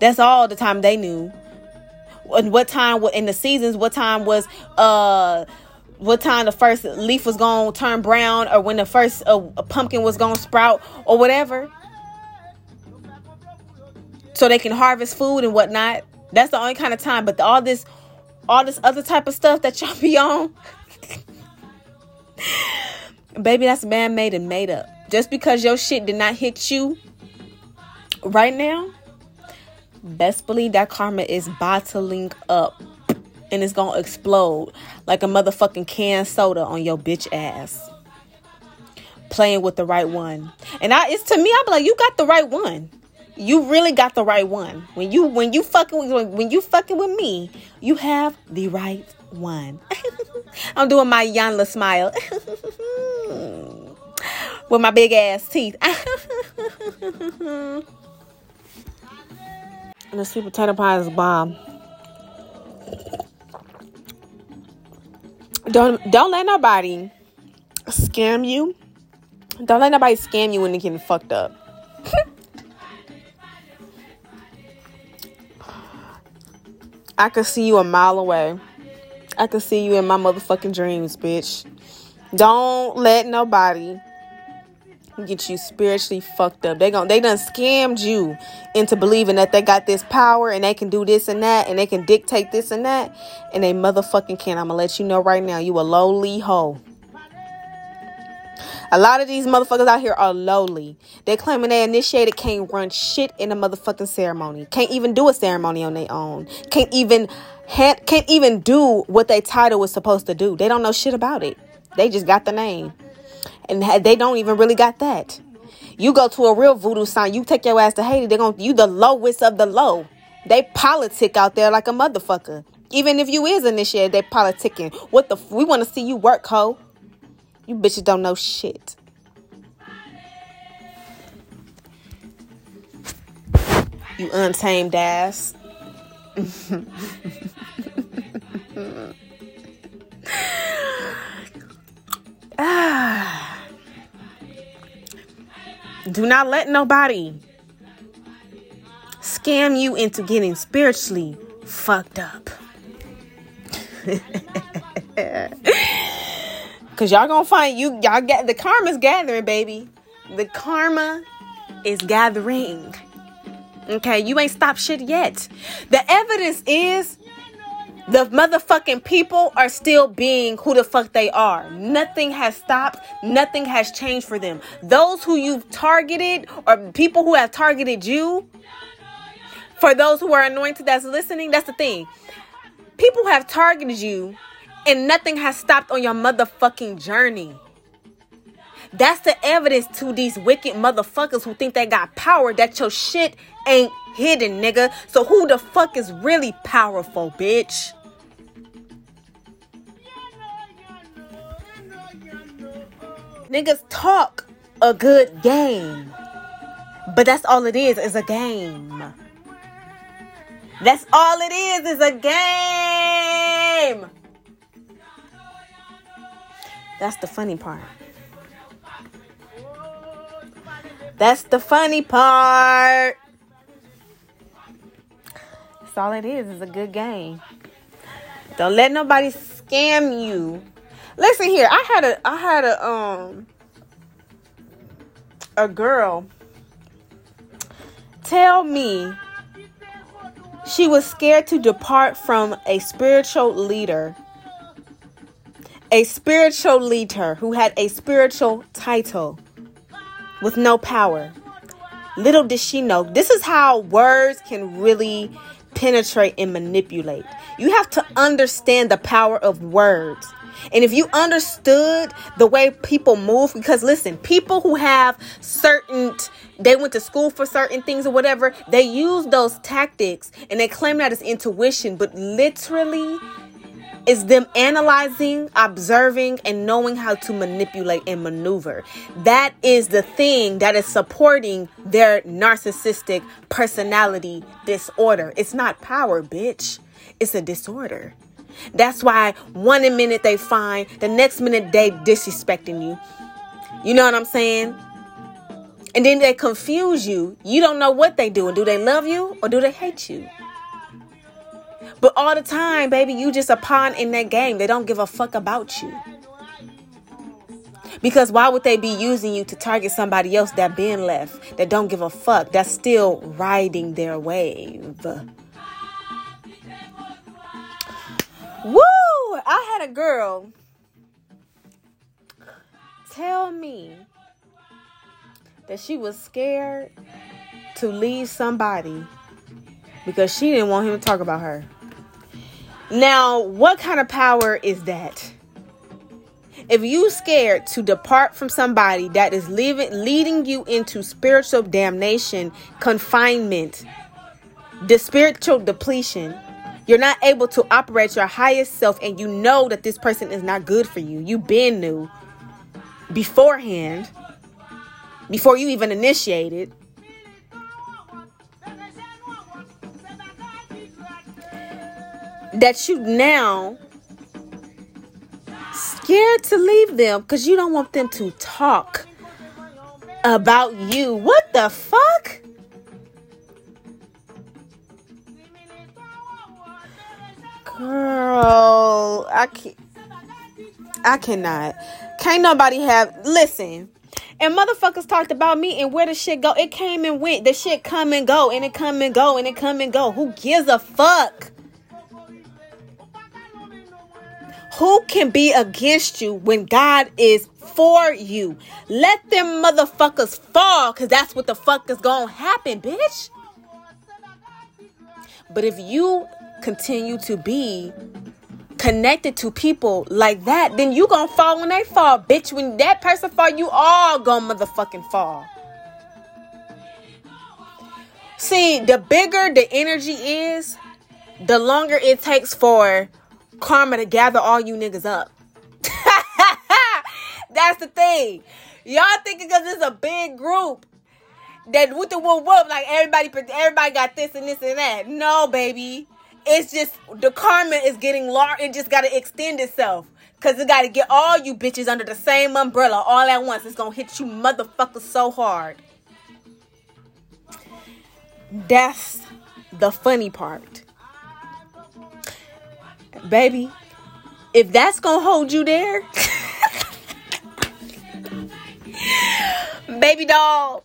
That's all the time they knew. And what time in the seasons, what time was uh what time the first leaf was to turn brown or when the first uh, pumpkin was to sprout or whatever. So they can harvest food and whatnot. That's the only kind of time. But all this all this other type of stuff that y'all be on. Baby, that's man made and made up. Just because your shit did not hit you right now, best believe that karma is bottling up and it's gonna explode like a motherfucking can soda on your bitch ass. Playing with the right one. And I it's to me, I'm like, you got the right one you really got the right one. When you when you fucking with, when you fucking with me, you have the right one. [laughs] I'm doing my Iyanla smile [laughs] with my big ass teeth. [laughs] and the sweet potato pie is bomb. Don't don't let nobody scam you. Don't let nobody scam you when they're getting fucked up. I could see you a mile away. I could see you in my motherfucking dreams, bitch. Don't let nobody get you spiritually fucked up. They gon' they done scammed you into believing that they got this power and they can do this and that and they can dictate this and that and they motherfucking can't. I'm gonna let you know right now, you a lowly hoe. A lot of these motherfuckers out here are lowly. They claiming they initiated can't run shit in a motherfucking ceremony. Can't even do a ceremony on their own. Can't even can't even do what their title was supposed to do. They don't know shit about it. They just got the name, and they don't even really got that. You go to a real voodoo sign, you take your ass to Haiti. They're gonna you the lowest of the low. They politic out there like a motherfucker. Even if you is initiated, they politicking. What the? F- we want to see you work, ho. You bitches don't know shit. You untamed ass. [laughs] Do not let nobody scam you into getting spiritually fucked up. [laughs] Cause y'all gonna find you y'all get the karma's gathering, baby. The karma is gathering. Okay, you ain't stopped shit yet. The evidence is the motherfucking people are still being who the fuck they are. Nothing has stopped. Nothing has changed for them. Those who you've targeted or people who have targeted you, for those who are anointed that's listening, that's the thing. People have targeted you and nothing has stopped on your motherfucking journey. That's the evidence to these wicked motherfuckers who think they got power that your shit ain't hidden, nigga. So who the fuck is really powerful, bitch? Niggas talk a good game. But that's all it is, is a game. That's all it is, is a game. That's the funny part. That's the funny part. That's all it It's is a good game. Don't let nobody scam you. Listen here, I had a I had a um a girl tell me she was scared to depart from a spiritual leader. A spiritual leader who had a spiritual title with no power. Little did she know, this is how words can really penetrate and manipulate. You have to understand the power of words. And if you understood the way people move, because listen, people who have certain, they went to school for certain things or whatever, they use those tactics and they claim that as intuition, but literally, is them analyzing, observing, and knowing how to manipulate and maneuver. That is the thing that is supporting their narcissistic personality disorder. It's not power, bitch. It's a disorder. That's why one minute they fine, the next minute they disrespecting you. You know what I'm saying? And then they confuse you. You don't know what they doing. Do they love you or do they hate you? But all the time, baby, you just a pawn in that game. They don't give a fuck about you. Because why would they be using you to target somebody else that been left, that don't give a fuck, that's still riding their wave? Woo! I had a girl tell me that she was scared to leave somebody because she didn't want him to talk about her. Now, what kind of power is that? If you scared to depart from somebody that is leaving, leading you into spiritual damnation, confinement, the spiritual depletion, you're not able to operate your highest self, and you know that this person is not good for you. You've been new beforehand, before you even initiated. That you now scared to leave them because you don't want them to talk about you. What the fuck? Girl, I can't. I cannot. Can't nobody have. Listen. And motherfuckers talked about me and where the shit go. It came and went. The shit come and go. And it come and go. And it come and go. Who gives a fuck? Who can be against you when God is for you? Let them motherfuckers fall. Cause that's what the fuck is gonna happen, bitch. But if you continue to be connected to people like that, then you gonna fall when they fall, bitch. When that person fall, you all gonna motherfucking fall. See, the bigger the energy is, the longer it takes for karma to gather all you niggas up. [laughs] That's the thing. Y'all thinking because it's a big group that with the whoop whoop, like everybody, everybody got this and this and that. No, baby it's just the karma is getting large. It just got to extend itself. Cause it gotta get all you bitches under the same umbrella all at once. It's gonna hit you motherfuckers so hard. That's the funny part. Baby, if that's gonna hold you there, [laughs] baby doll,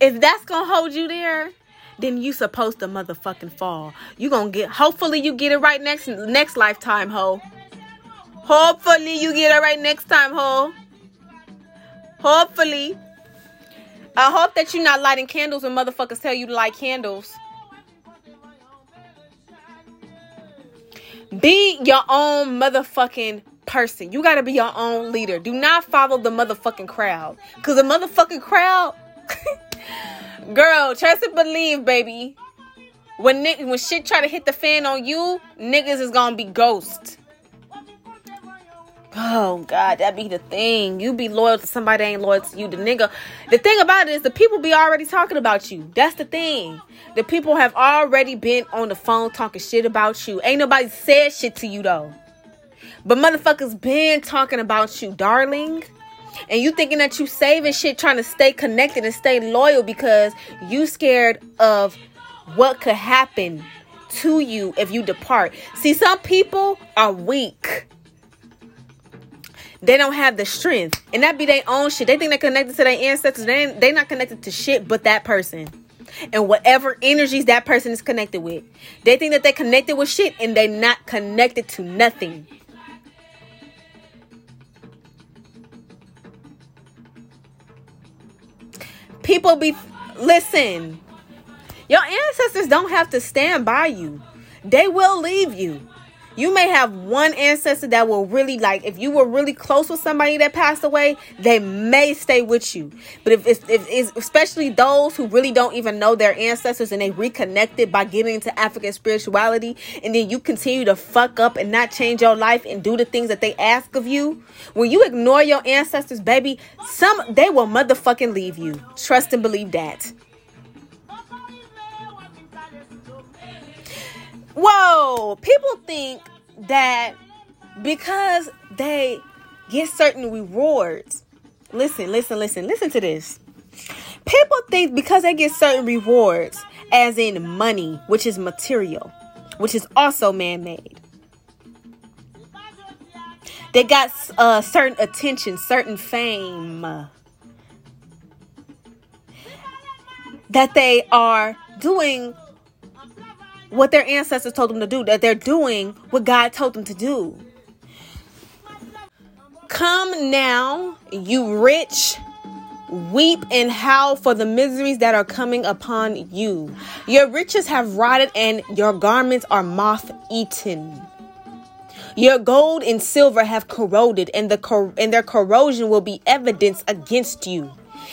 if that's gonna hold you there, then you supposed to motherfucking fall. You gonna get hopefully you get it right next next lifetime, ho. Hopefully you get it right next time, ho. Hopefully. I hope that you're not lighting candles when motherfuckers tell you to light candles. Be your own motherfucking person. You gotta be your own leader. Do not follow the motherfucking crowd. Cause the motherfucking crowd, [laughs] girl, trust and believe, baby. When when shit try to hit the fan on you, niggas is gonna be ghost. Oh God, that be the thing. You be loyal to somebody ain't loyal to you. The nigga. The thing about it is the people be already talking about you. That's the thing. The people have already been on the phone talking shit about you. Ain't nobody said shit to you though. But motherfuckers been talking about you, darling. And you thinking that you saving shit trying to stay connected and stay loyal because you scared of what could happen to you if you depart. See, some people are weak they don't have the strength. And that be their own shit. They think they're connected to their ancestors. They they not connected to shit but that person. And whatever energies that person is connected with. They think that they're connected with shit and they're not connected to nothing. People be listen. Your ancestors don't have to stand by you. They will leave you you may have one ancestor that will really like if you were really close with somebody that passed away they may stay with you. But if it's if, if, especially those who really don't even know their ancestors and they reconnected by getting into african spirituality and then you continue to fuck up and not change your life and do the things that they ask of you when you ignore your ancestors baby some they will motherfucking leave you. Trust and believe that Whoa, people think that because they get certain rewards. Listen, listen, listen, listen to this. People think because they get certain rewards, as in money, which is material, which is also man made. They got uh, certain attention, certain fame. That they are doing what their ancestors told them to do, that they're doing what God told them to do. Come now, you rich, weep and howl for the miseries that are coming upon you. Your riches have rotted and your garments are moth eaten. Your gold and silver have corroded, and the cor- and their corrosion will be evidence against you,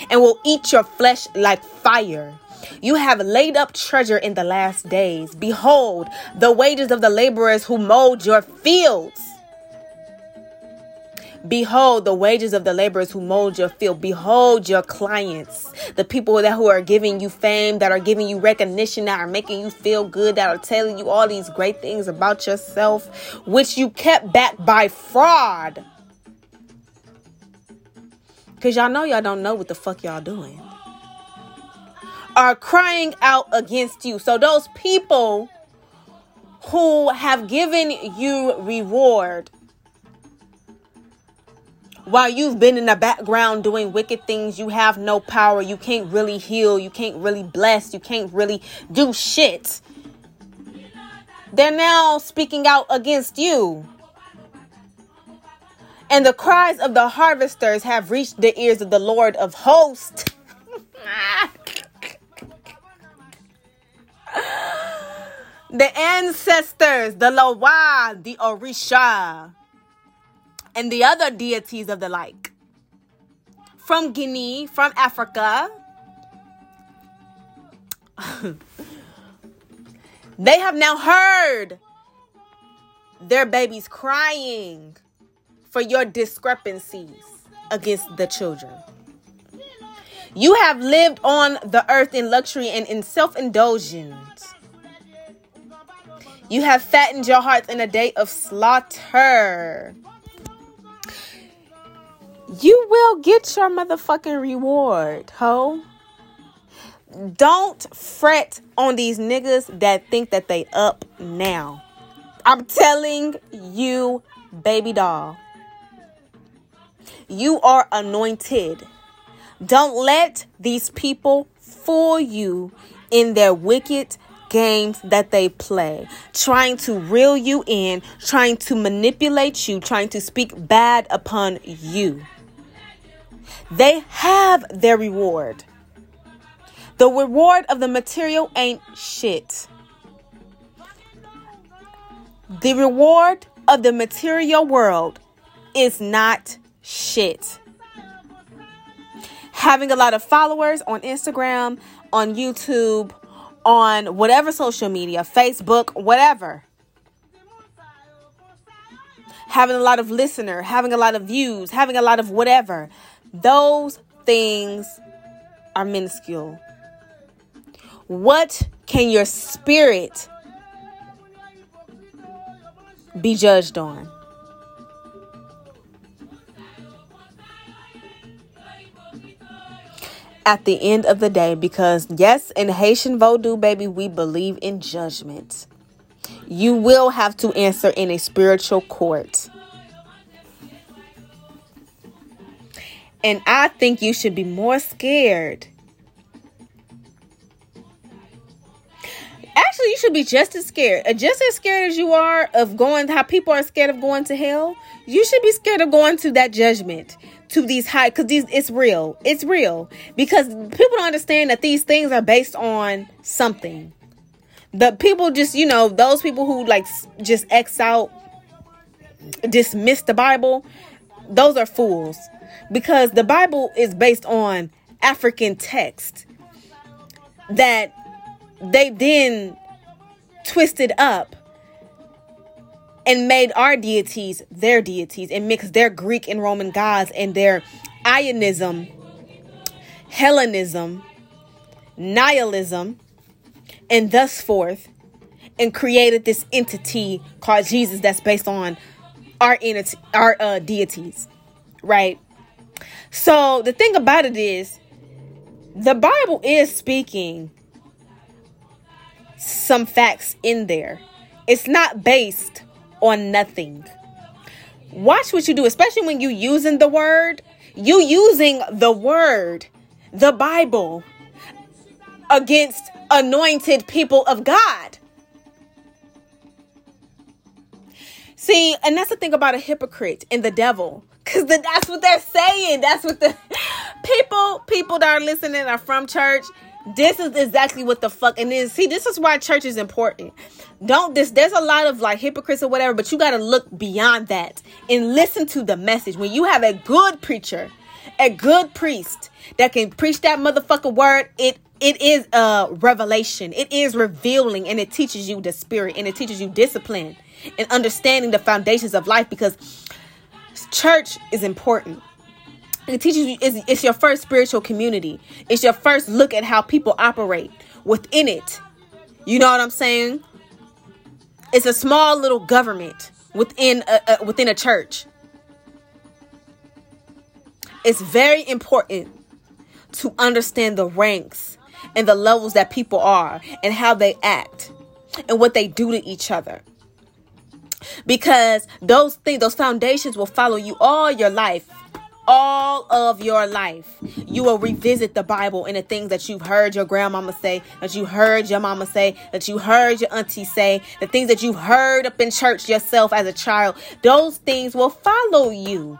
and will eat your flesh like fire. You have laid up treasure in the last days. Behold, the wages of the laborers who mowed your fields. Behold the wages of the laborers who mold your field. Behold your clients, the people that who are giving you fame, that are giving you recognition, that are making you feel good, that are telling you all these great things about yourself, which you kept back by fraud. Cause y'all know y'all don't know what the fuck y'all doing are crying out against you. So those people who have given you reward while you've been in the background doing wicked things, you have no power. You can't really heal. You can't really bless. You can't really do shit. They're now speaking out against you. And the cries of the harvesters have reached the ears of the Lord of hosts. [laughs] Ah. The ancestors, the Loa, the Orisha, and the other deities of the like. From Guinea, from Africa. [laughs] they have now heard their babies crying for your discrepancies against the children. You have lived on the earth in luxury and in self indulgence. You have fattened your hearts in a day of slaughter. You will get your motherfucking reward, ho. don't fret on these niggas that think that they up now. I'm telling you, baby doll. You are anointed. Don't let these people fool you in their wicked games that they play, trying to reel you in, trying to manipulate you, trying to speak bad upon you. They have their reward. The reward of the material ain't shit. The reward of the material world is not shit. Having a lot of followers on Instagram, on YouTube, on whatever social media, Facebook, whatever. Having a lot of listener, having a lot of views, having a lot of whatever. Those things are minuscule. What can your spirit be judged on? At the end of the day, because yes, in Haitian Vodou, baby, we believe in judgment. You will have to answer in a spiritual court. And I think you should be more scared actually you should be just as scared uh, just as scared as you are of going how people are scared of going to hell you should be scared of going to that judgment to these high because these it's real. It's real. Because people don't understand that these things are based on something. The people just you know those people who like just x out dismiss the bible those are fools. Because the bible is based on african text that they then twisted up and made our deities their deities and mixed their Greek and Roman gods and their Ionism, Hellenism, nihilism, and thus forth, and created this entity called Jesus that's based on our our uh, deities, right? So the thing about it is, the Bible is speaking some facts in there. It's not based on nothing. Watch what you do, especially when you using the word. You using the word, the Bible, against anointed people of God. See, and that's the thing about a hypocrite and the devil. Cause that's what they're saying. That's what the [laughs] people people that are listening are from church this is exactly what the fuck and then see this is why church is important. Don't this there's a lot of like hypocrites or whatever but you got to look beyond that and listen to the message. When you have a good preacher a good priest that can preach that motherfucker word it it is a revelation. It is revealing and it teaches you the spirit and it teaches you discipline and understanding the foundations of life because church is important it teaches you it's, it's your first spiritual community. It's your first look at how people operate within it. You know what I'm saying? It's a small little government within a, a within a church. It's very important to understand the ranks and the levels that people are and how they act and what they do to each other because those things those foundations will follow you all your life all of your life. You will revisit the Bible and the things that you've heard your grandmama say, that you heard your mama say, that you heard your auntie say, the things that you've heard up in church yourself as a child. Those things will follow you.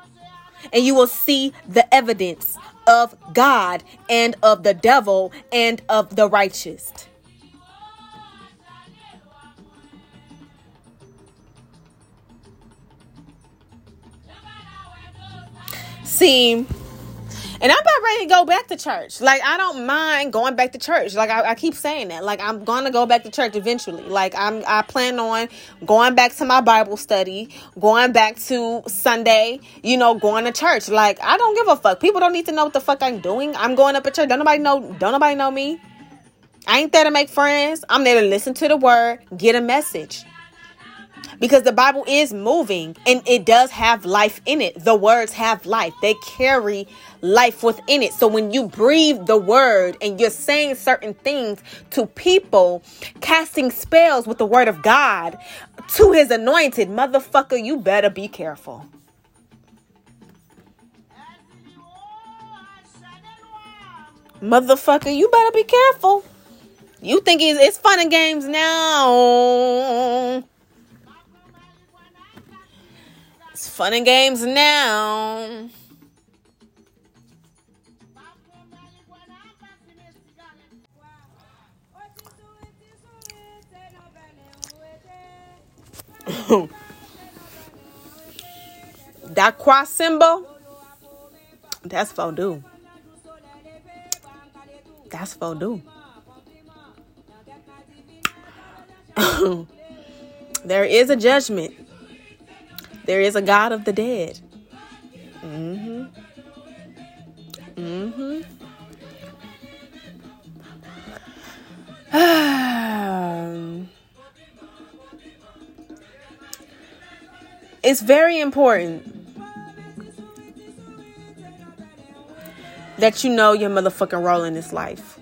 And you will see the evidence of God and of the devil and of the righteous. See, and I'm about ready to go back to church. Like, I don't mind going back to church. Like, I, I, keep saying that. Like, I'm gonna go back to church eventually. Like, I'm I plan on going back to my Bible study, going back to Sunday, you know, going to church. Like, I don't give a fuck. People don't need to know what the fuck I'm doing. I'm going up at church. Don't nobody know, don't nobody know me. I ain't there to make friends. I'm there to listen to the word, get a message because the Bible is moving and it does have life in it. The words have life, they carry life within it. So when you breathe the word and you're saying certain things to people, casting spells with the word of God to his anointed, motherfucker, you better be careful. Motherfucker, you better be careful. You think it's, fun and games now. It's fun and games now. [laughs] that cross symbol, that's Vodou. That's Vodou. [laughs] there is a judgment. There is a God of the dead. Mm-hmm. Mm-hmm. [sighs] it's very important that you know your motherfucking role in this life.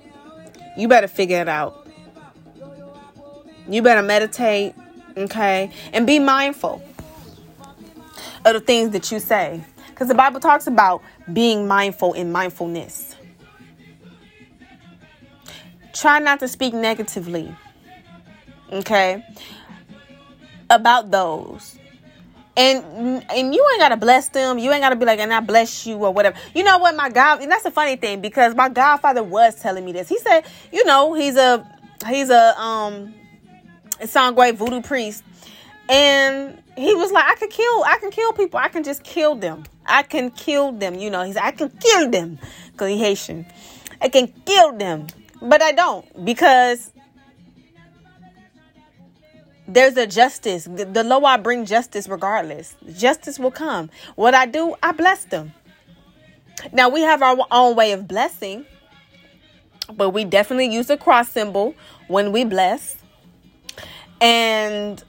You better figure it out. You better meditate, okay? And be mindful of the things that you say. Because the Bible talks about being mindful in mindfulness. Try not to speak negatively, okay, about those. And and you ain't gotta bless them. You ain't gotta be like, and I bless you or whatever. You know what, my God, and that's a funny thing because my godfather was telling me this. He said, you know, he's a he's a um great voodoo priest. And he was like, I can kill, I can kill people. I can just kill them. I can kill them. You know, he's I can kill them. Cause he Haitian. I can kill them. But I don't because there's a justice. The low I bring justice regardless. Justice will come. What I do, I bless them. Now we have our own way of blessing, but we definitely use a cross symbol when we bless. And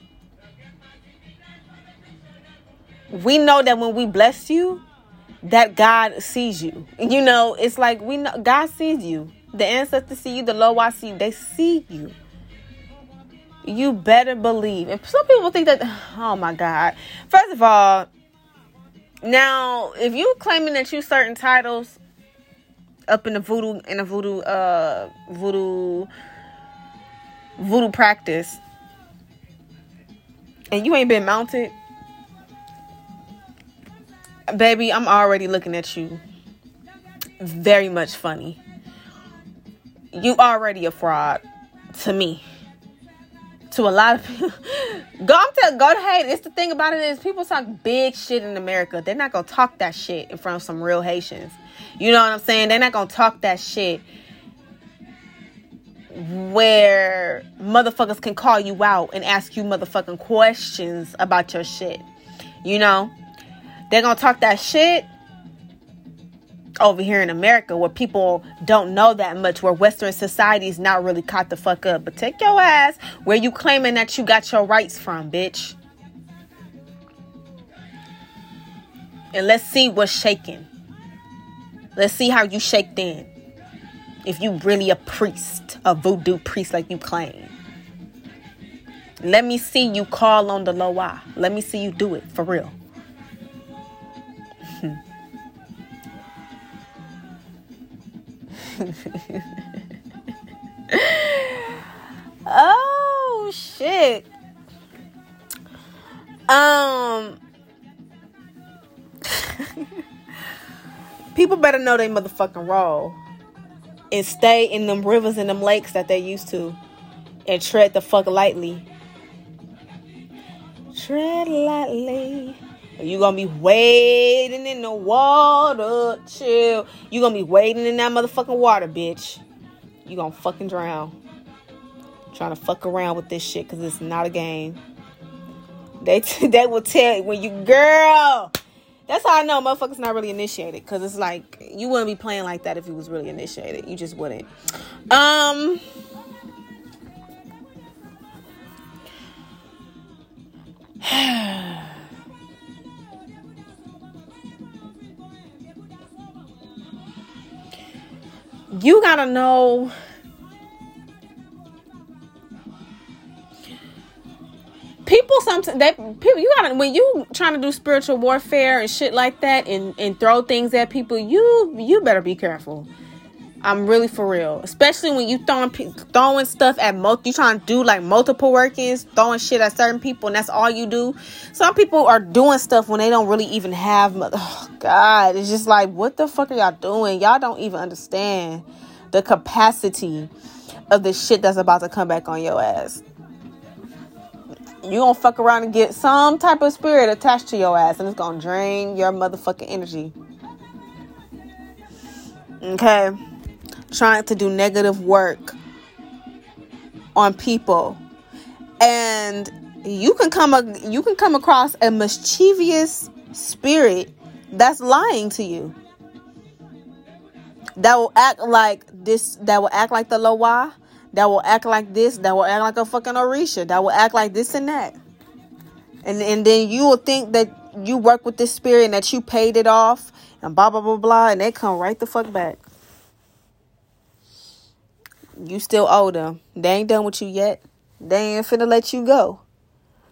we know that when we bless you, that God sees you. You know, it's like we know God sees you. The ancestors see you, the low I see, they see you. You better believe. And some people think that, [sighs] oh my God. First of all, now if you claiming that you certain titles up in the voodoo in the voodoo uh voodoo voodoo practice and you ain't been mounted baby i'm already looking at you very much funny you already a fraud to me to a lot of [laughs] people. go, I'm telling, go ahead. It's the thing about it is people talk big shit in America. They're not gonna talk that shit in front of some real Haitians. You know what I'm saying? They're not gonna talk that shit where motherfuckers can call you out and ask you motherfucking questions about your shit. You know? They're gonna talk that shit over here in America where people don't know that much, where Western society's not really caught the fuck up. But take your ass where you claiming that you got your rights from, bitch. And let's see what's shaking. Let's see how you shake then. If you really a priest, a voodoo priest like you claim. Let me see you call on the Loa. Let me see you do it for real. [laughs] oh shit. Um [laughs] People better know they motherfucking role and stay in them rivers and them lakes that they used to and tread the fuck lightly. Tread lightly. You gonna be wading in the water, chill. You're gonna be wading in that motherfucking water, bitch. You're gonna fucking drown. Trying to fuck around with this shit because it's not a game. They t- [laughs] they will tell you when you girl. That's how I know motherfuckers not really initiated because it's like you wouldn't be playing like that if you was really initiated. You just wouldn't. Um. [sighs] [sighs] you gotta know people sometimes they people you gotta when you trying to do spiritual warfare and shit like that and and throw things at people you you better be careful i'm really for real especially when you throwing throwing stuff at multi you trying to do like multiple workings throwing shit at certain people and that's all you do some people are doing stuff when they don't really even have oh [sighs] god it's just like what the fuck are y'all doing y'all don't even understand the capacity of the shit that's about to come back on your ass you gonna fuck around and get some type of spirit attached to your ass and it's gonna drain your motherfucking energy. Okay? Trying to do negative work on people. And you can come a, you can come across a mischievous spirit that's lying to you. That will act like this that will act like the Loa that will act like this, that will act like a fucking Orisha, that will act like this and that. And and then you will think that you work with this spirit and that you paid it off and blah blah blah blah and they come right the fuck back. You still owe them. They ain't done with you yet. They ain't finna let you go.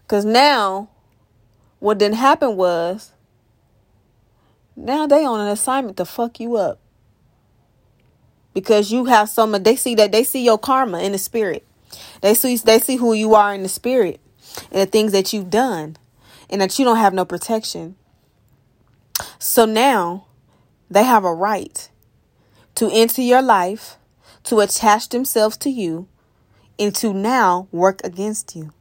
Cause now what didn't happen was now they on an assignment to fuck you up because you have some they see that they see your karma in the spirit they see they see who you are in the spirit and the things that you've done and that you don't have no protection so now they have a right to enter your life to attach themselves to you and to now work against you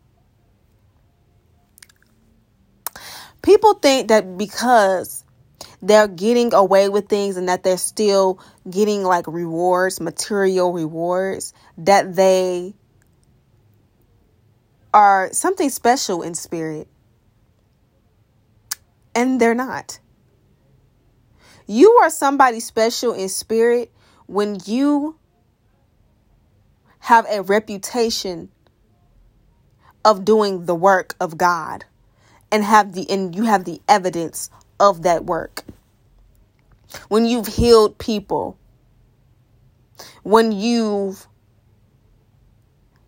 people think that because they're getting away with things and that they're still getting like rewards, material rewards, that they are something special in spirit. And they're not. You are somebody special in spirit when you have a reputation of doing the work of God and have the and you have the evidence of that work. When you've healed people, when you've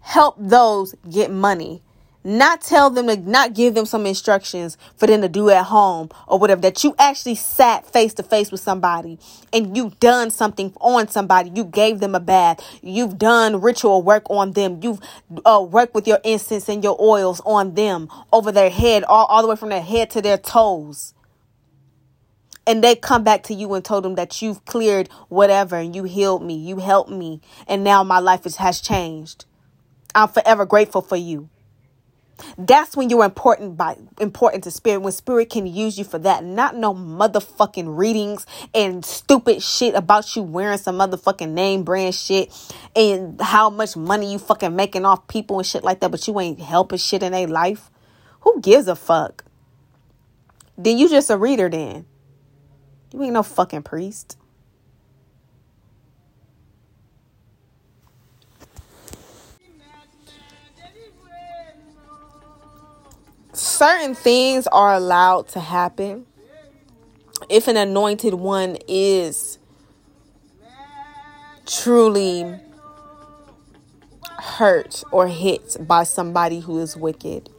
helped those get money, not tell them to not give them some instructions for them to do at home or whatever that you actually sat face to face with somebody and you've done something on somebody you gave them a bath you've done ritual work on them you've uh, worked with your incense and your oils on them over their head all, all the way from their head to their toes and they come back to you and told them that you've cleared whatever and you healed me, you helped me, and now my life is, has changed. I'm forever grateful for you. That's when you're important by important to spirit. When spirit can use you for that, not no motherfucking readings and stupid shit about you wearing some motherfucking name brand shit and how much money you fucking making off people and shit like that, but you ain't helping shit in their life. Who gives a fuck? Then you just a reader then. You ain't no fucking priest. Certain things are allowed to happen if an anointed one is truly hurt or hit by somebody who is wicked.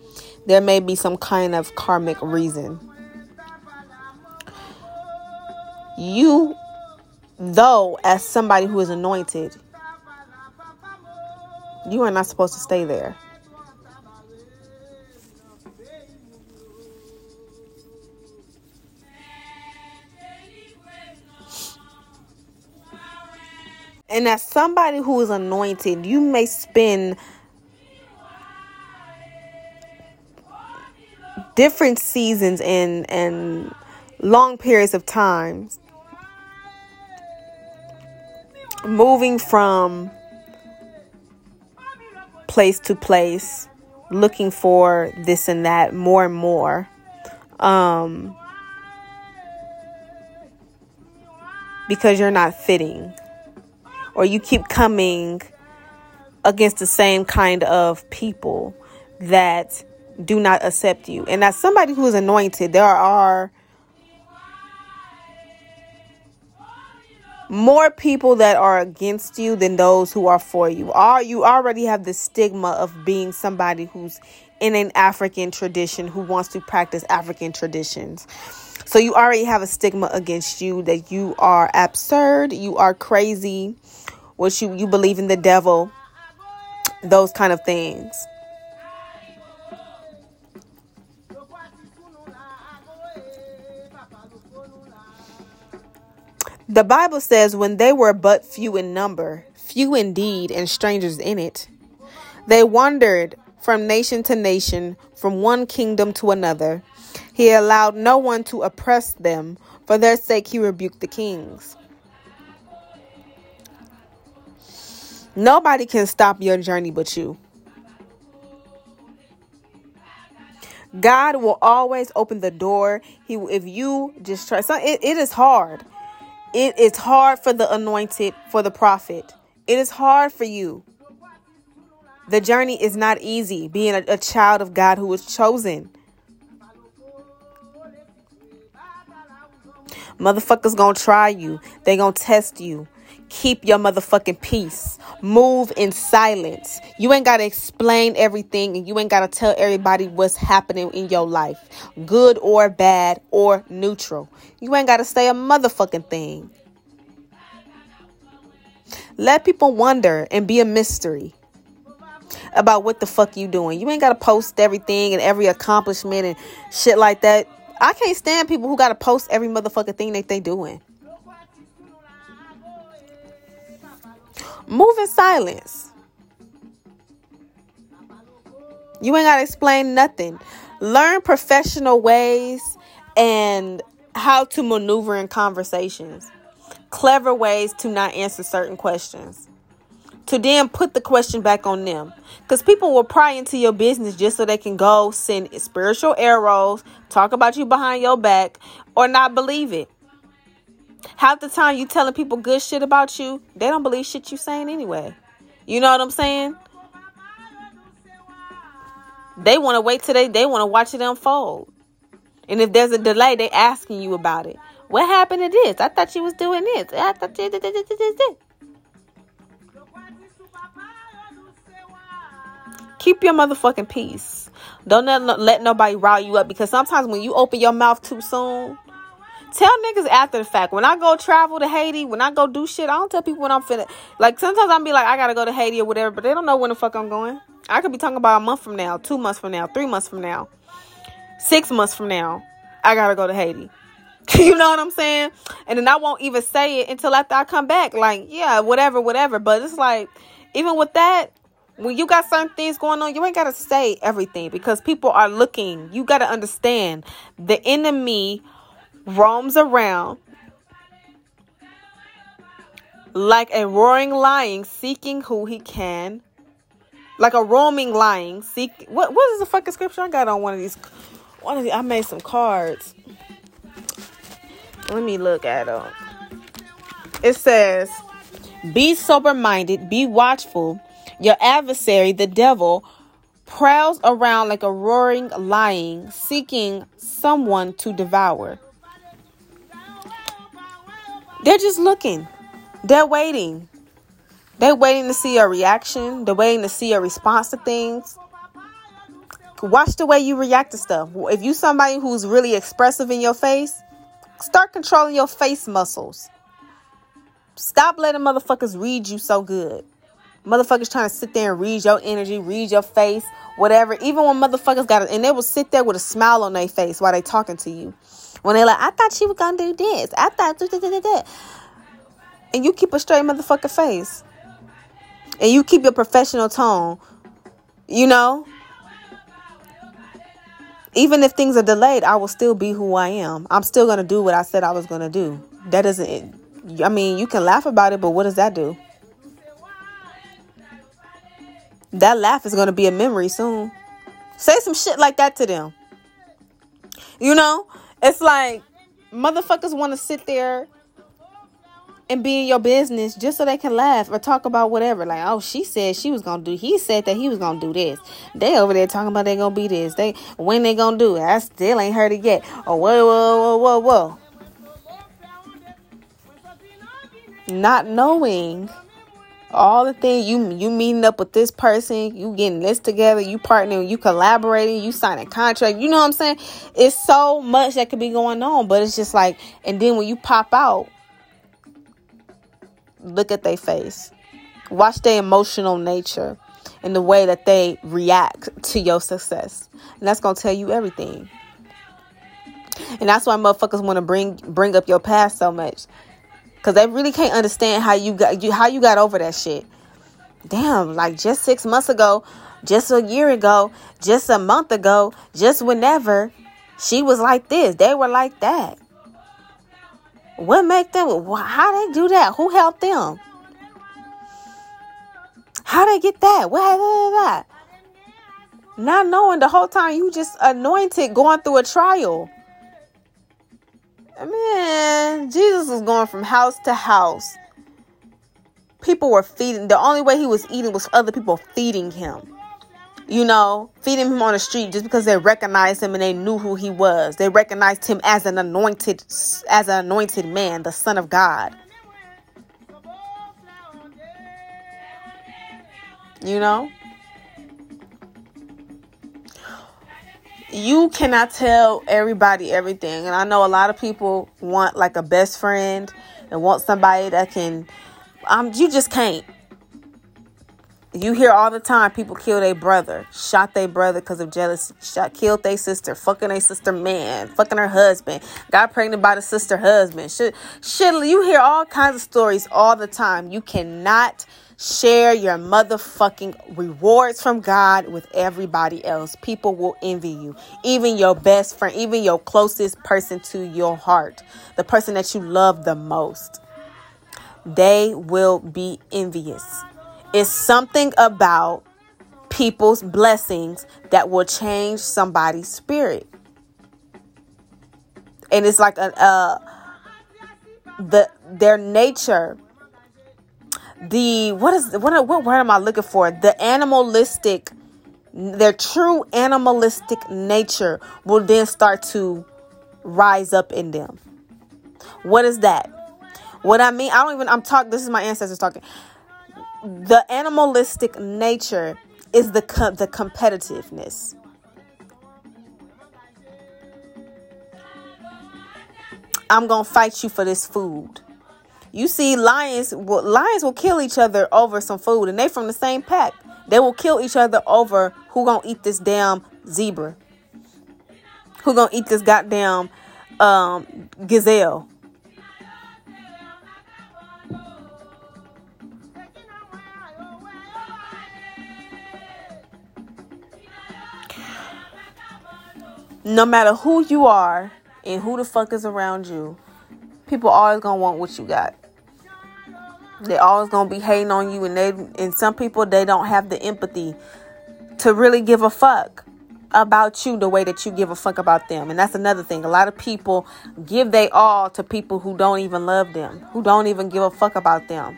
There may be some kind of karmic reason you, though, as somebody who is anointed, you are not supposed to stay there. And as somebody who is anointed, you may spend different seasons and and long periods of times moving from place to place, looking for this and that more and more. Um, because you're not fitting, or you keep coming against the same kind of people that do not accept you. And as somebody who is anointed, there are more people that are against you than those who are for you. Are you already have the stigma of being somebody who's in an African tradition who wants to practice African traditions. So you already have a stigma against you that you are absurd, you are crazy, what you you believe in the devil, those kind of things. The Bible says, when they were but few in number, few indeed, and strangers in it, they wandered from nation to nation, from one kingdom to another. He allowed no one to oppress them. For their sake, he rebuked the kings. Nobody can stop your journey but you. God will always open the door. He, if you just try, so it, it is hard. It is hard for the anointed, for the prophet. It is hard for you. The journey is not easy being a, a child of God who was chosen. Motherfuckers gonna try you. They gonna test you. Keep your motherfucking peace. Move in silence. You ain't gotta explain everything and you ain't gotta tell everybody what's happening in your life, good or bad or neutral. You ain't gotta say a motherfucking thing. Let people wonder and be a mystery about what the fuck you doing. You ain't gotta post everything and every accomplishment and shit like that. I can't stand people who gotta post every motherfucking thing that they doing. Move in silence. You ain't gotta explain nothing. Learn professional ways and how to maneuver in conversations. Clever ways to not answer certain questions to then put the question back on them. Because people will pry into your business just so they can go send spiritual arrows, talk about you behind your back, or not believe it. Half the time you telling people good shit about you, they don't believe shit you saying anyway. You know what I'm saying? They want to wait till they they want to watch it unfold. And if there's a delay, they asking you about it. What happened to this? I thought you was doing this. I thought you did this. Keep your motherfucking peace. Don't let, let nobody rile you up because sometimes when you open your mouth too soon, tell niggas after the fact. When I go travel to Haiti, when I go do shit, I don't tell people when I'm finna. Like sometimes I'm be like, I gotta go to Haiti or whatever, but they don't know when the fuck I'm going. I could be talking about a month from now, two months from now, three months from now, six months from now. I gotta go to Haiti. [laughs] you know what I'm saying? And then I won't even say it until after I come back. Like, yeah, whatever, whatever. But it's like, even with that, when you got certain things going on, you ain't got to say everything because people are looking. You got to understand the enemy roams around like a roaring lion seeking who he can. Like a roaming lion seek what what is the fucking scripture I got on one of these one of these I made some cards. Let me look at them. It says, Be sober minded, be watchful your adversary, the devil, prowls around like a roaring lion, seeking someone to devour. They're just looking. They're waiting. They're waiting to see a reaction. They're waiting to see a response to things. Watch the way you react to stuff. If you somebody who's really expressive in your face, start controlling your face muscles. Stop letting motherfuckers read you so good. Motherfuckers trying to sit there and read your energy, read your face, whatever. Even when motherfuckers got it, and they will sit there with a smile on their face while they talking to you. When they like, I thought she was gonna do this. I thought da, da, da, da. And you keep a straight motherfucker face. And you keep your professional tone. You know? Even if things are delayed, I will still be who I am. I'm still gonna do what I said I was gonna do. That doesn't I mean, you can laugh about it, but what does that do? that laugh is going to be a memory soon. Say some shit like that to them. You know, it's like motherfuckers want to sit there and be in your business just so they can laugh or talk about whatever. Like, oh, she said she was gonna do. He said that he was gonna do this. They over there talking about they gonna be this. They when they gonna do it. I still ain't heard it yet. Oh, whoa, whoa, whoa, whoa, whoa. not knowing all the things you you meeting up with this person, you getting this together, you partnering, you collaborating, you signing contract. You know what I'm saying? It's so much that could be going on, but it's just like, and then when you pop out, look at their face, watch their emotional nature, and the way that they react to your success, and that's gonna tell you everything. And that's why motherfuckers want to bring bring up your past so much Cause they really can't understand how you got you how you got over that shit. Damn, like just six months ago, just a year ago, just a month ago, just whenever, she was like this. They were like that. What make them? How they do that? Who helped them? How they get that? What happened to that? Not knowing the whole time you just anointed going through a trial. Man, Jesus was going from house to house. People were feeding. The only way he was eating was other people feeding him. You know, feeding him on the street just because they recognized him and they knew who he was. They recognized him as an anointed as an anointed man, the son of God. You know? You cannot tell everybody everything. And I know a lot of people want like a best friend and want somebody that can um you just can't. You hear all the time people kill their brother, shot their brother because of jealousy, shot, killed their sister, fucking their sister man, fucking her husband, got pregnant by the sister husband. Shit, shit, you hear all kinds of stories all the time. You cannot Share your motherfucking rewards from God with everybody else. People will envy you. Even your best friend, even your closest person to your heart, the person that you love the most, they will be envious. It's something about people's blessings that will change somebody's spirit. And it's like a uh the their nature the what is what what word am I looking for? The animalistic their true animalistic nature will then start to rise up in them. What is that? What I mean, I don't even I'm talking this is my ancestors talking. The animalistic nature is the the competitiveness. I'm going to fight you for this food. You see, lions lions will kill each other over some food, and they from the same pack. They will kill each other over who gonna eat this damn zebra, who gonna eat this goddamn um, gazelle. No matter who you are and who the fuck is around you, people always gonna want what you got. They always gonna be hating on you, and they and some people they don't have the empathy to really give a fuck about you the way that you give a fuck about them. And that's another thing. A lot of people give they all to people who don't even love them, who don't even give a fuck about them.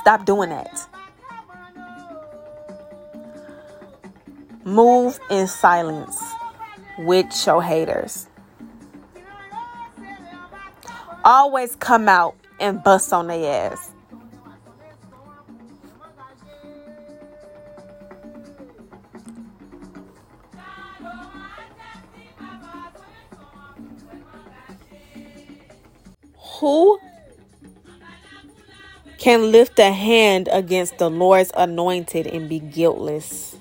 Stop doing that. Move in silence with your haters. Always come out and bust on their ass. Who can lift a hand against the Lord's anointed and be guiltless?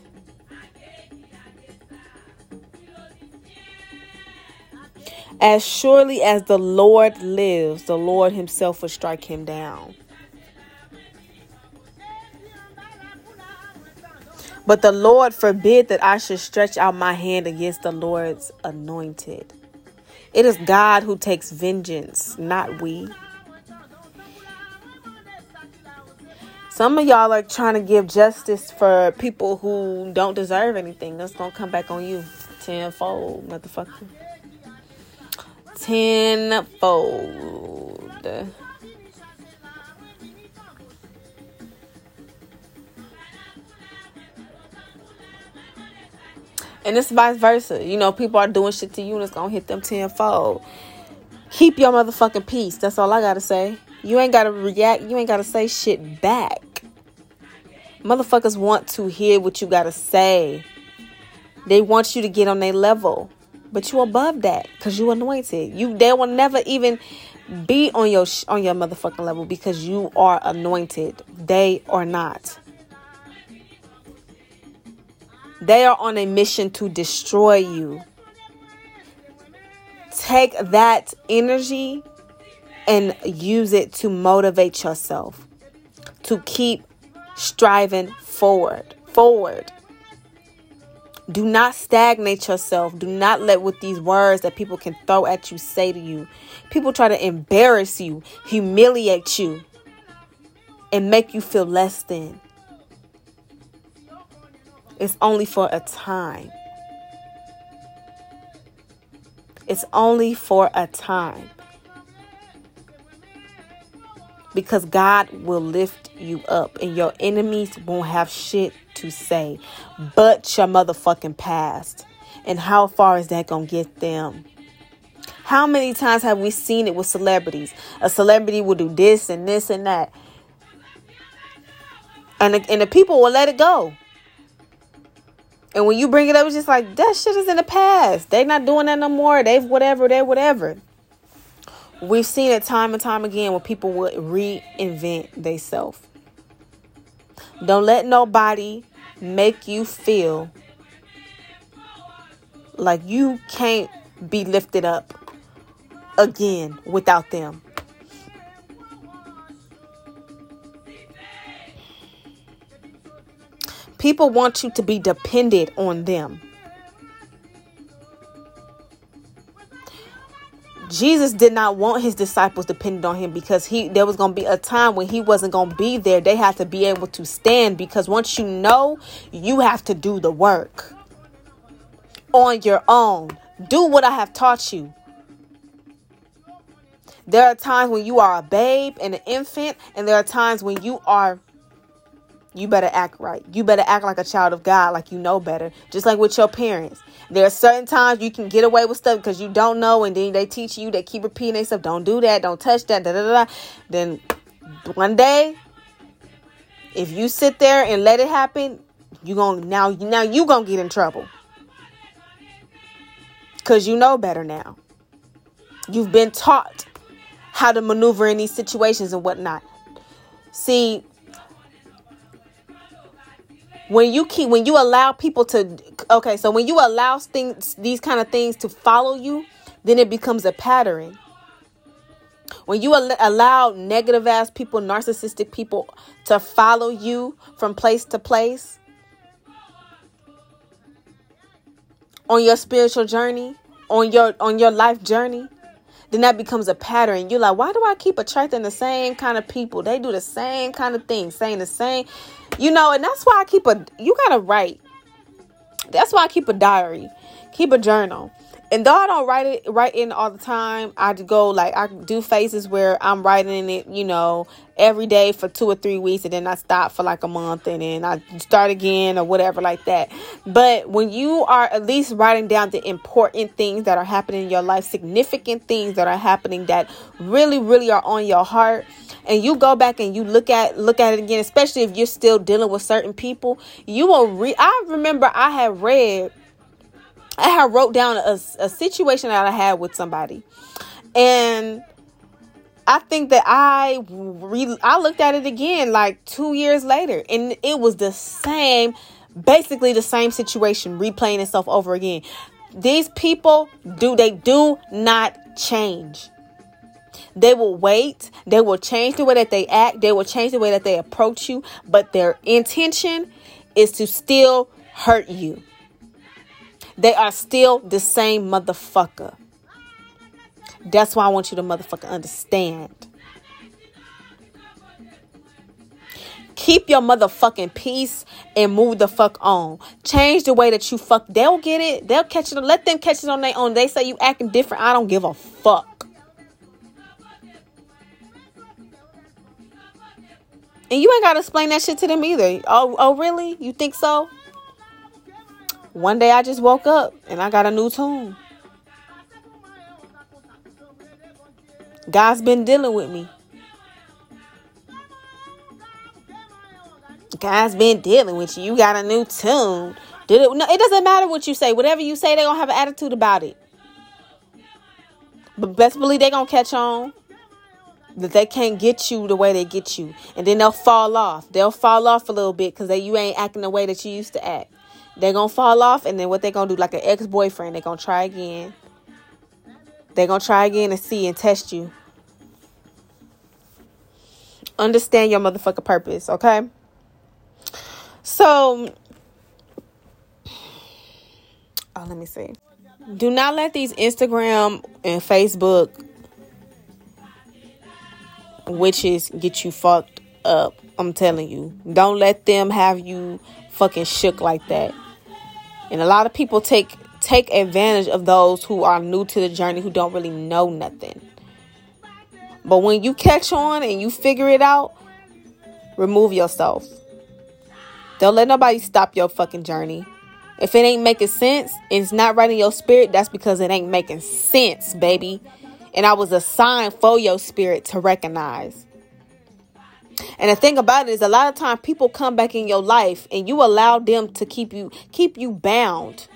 As surely as the Lord lives, the Lord himself will strike him down. But the Lord forbid that I should stretch out my hand against the Lord's anointed. It is God who takes vengeance, not we. Some of y'all are trying to give justice for people who don't deserve anything. That's going to come back on you tenfold, motherfucker tenfold. And it's vice versa. You know, people are doing shit to you and it's gonna hit them tenfold. Keep your motherfucking peace. That's all I gotta say. You ain't gotta react. You ain't gotta say shit back. Motherfuckers want to hear what you gotta say. They want you to get on their level. But you above that because you anointed. You they will never even be on your on your motherfucking level because you are anointed. They are not. They are on a mission to destroy you. Take that energy and use it to motivate yourself to keep striving forward. Forward. Do not stagnate yourself. Do not let what these words that people can throw at you say to you. People try to embarrass you, humiliate you, and make you feel less than. It's only for a time. It's only for a time. Because God will lift you up and your enemies won't have shit to say but your motherfucking past. And how far is that going to get them? How many times have we seen it with celebrities? A celebrity will do this and this and that. And the, and the people will let it go. And when you bring it up, it's just like that shit is in the past. They're not doing that no more. They've whatever, they whatever. We've seen it time and time again when people would reinvent themselves. Don't let nobody make you feel like you can't be lifted up again without them. People want you to be dependent on them. Jesus did not want his disciples dependent on him because he there was going to be a time when he wasn't going to be there. They had to be able to stand because once you know, you have to do the work on your own. Do what I have taught you. There are times when you are a babe and an infant, and there are times when you are you better act right. You better act like a child of God, like you know better. Just like with your parents. There are certain times you can get away with stuff because you don't know, and then they teach you, they keep repeating stuff: don't do that, don't touch that, da da da. Then one day, if you sit there and let it happen, you gonna now now you gonna get in trouble. Cause you know better now. You've been taught how to maneuver in these situations and whatnot. See, when you keep when you allow people to okay so when you allow things these kind of things to follow you then it becomes a pattern. When you al- allow negative ass people narcissistic people to follow you from place to place on your spiritual journey on your on your life journey then that becomes a pattern. You're like, why do I keep attracting the same kind of people? They do the same kind of things, saying the same, you know, and that's why I keep a, you gotta write. That's why I keep a diary, keep a journal. And though I don't write it write in all the time, I go like I do phases where I'm writing it, you know, every day for two or three weeks, and then I stop for like a month, and then I start again or whatever like that. But when you are at least writing down the important things that are happening in your life, significant things that are happening that really, really are on your heart, and you go back and you look at look at it again, especially if you're still dealing with certain people, you will read. I remember I had read I had wrote down a, a situation that I had with somebody, and I think that I re- I looked at it again like two years later, and it was the same, basically the same situation replaying itself over again. These people do they do not change. They will wait. They will change the way that they act. They will change the way that they approach you, but their intention is to still hurt you. They are still the same motherfucker. That's why I want you to motherfucker understand. Keep your motherfucking peace and move the fuck on. Change the way that you fuck. They'll get it. They'll catch it. Let them catch it on their own. They say you acting different. I don't give a fuck. And you ain't gotta explain that shit to them either. Oh, oh, really? You think so? One day I just woke up and I got a new tune. God's been dealing with me. God's been dealing with you. You got a new tune. Did it? No, it doesn't matter what you say. Whatever you say, they're gonna have an attitude about it. But best believe they're gonna catch on that they can't get you the way they get you, and then they'll fall off. They'll fall off a little bit because you ain't acting the way that you used to act. They're gonna fall off, and then what they're gonna do, like an ex boyfriend, they're gonna try again. They're gonna try again and see and test you. Understand your motherfucker purpose, okay? So, oh, let me see. Do not let these Instagram and Facebook witches get you fucked up. I'm telling you. Don't let them have you fucking shook like that. And a lot of people take take advantage of those who are new to the journey who don't really know nothing. But when you catch on and you figure it out, remove yourself. Don't let nobody stop your fucking journey. If it ain't making sense and it's not right in your spirit, that's because it ain't making sense, baby. And I was assigned for your spirit to recognize. And the thing about it is a lot of times people come back in your life and you allow them to keep you keep you bound.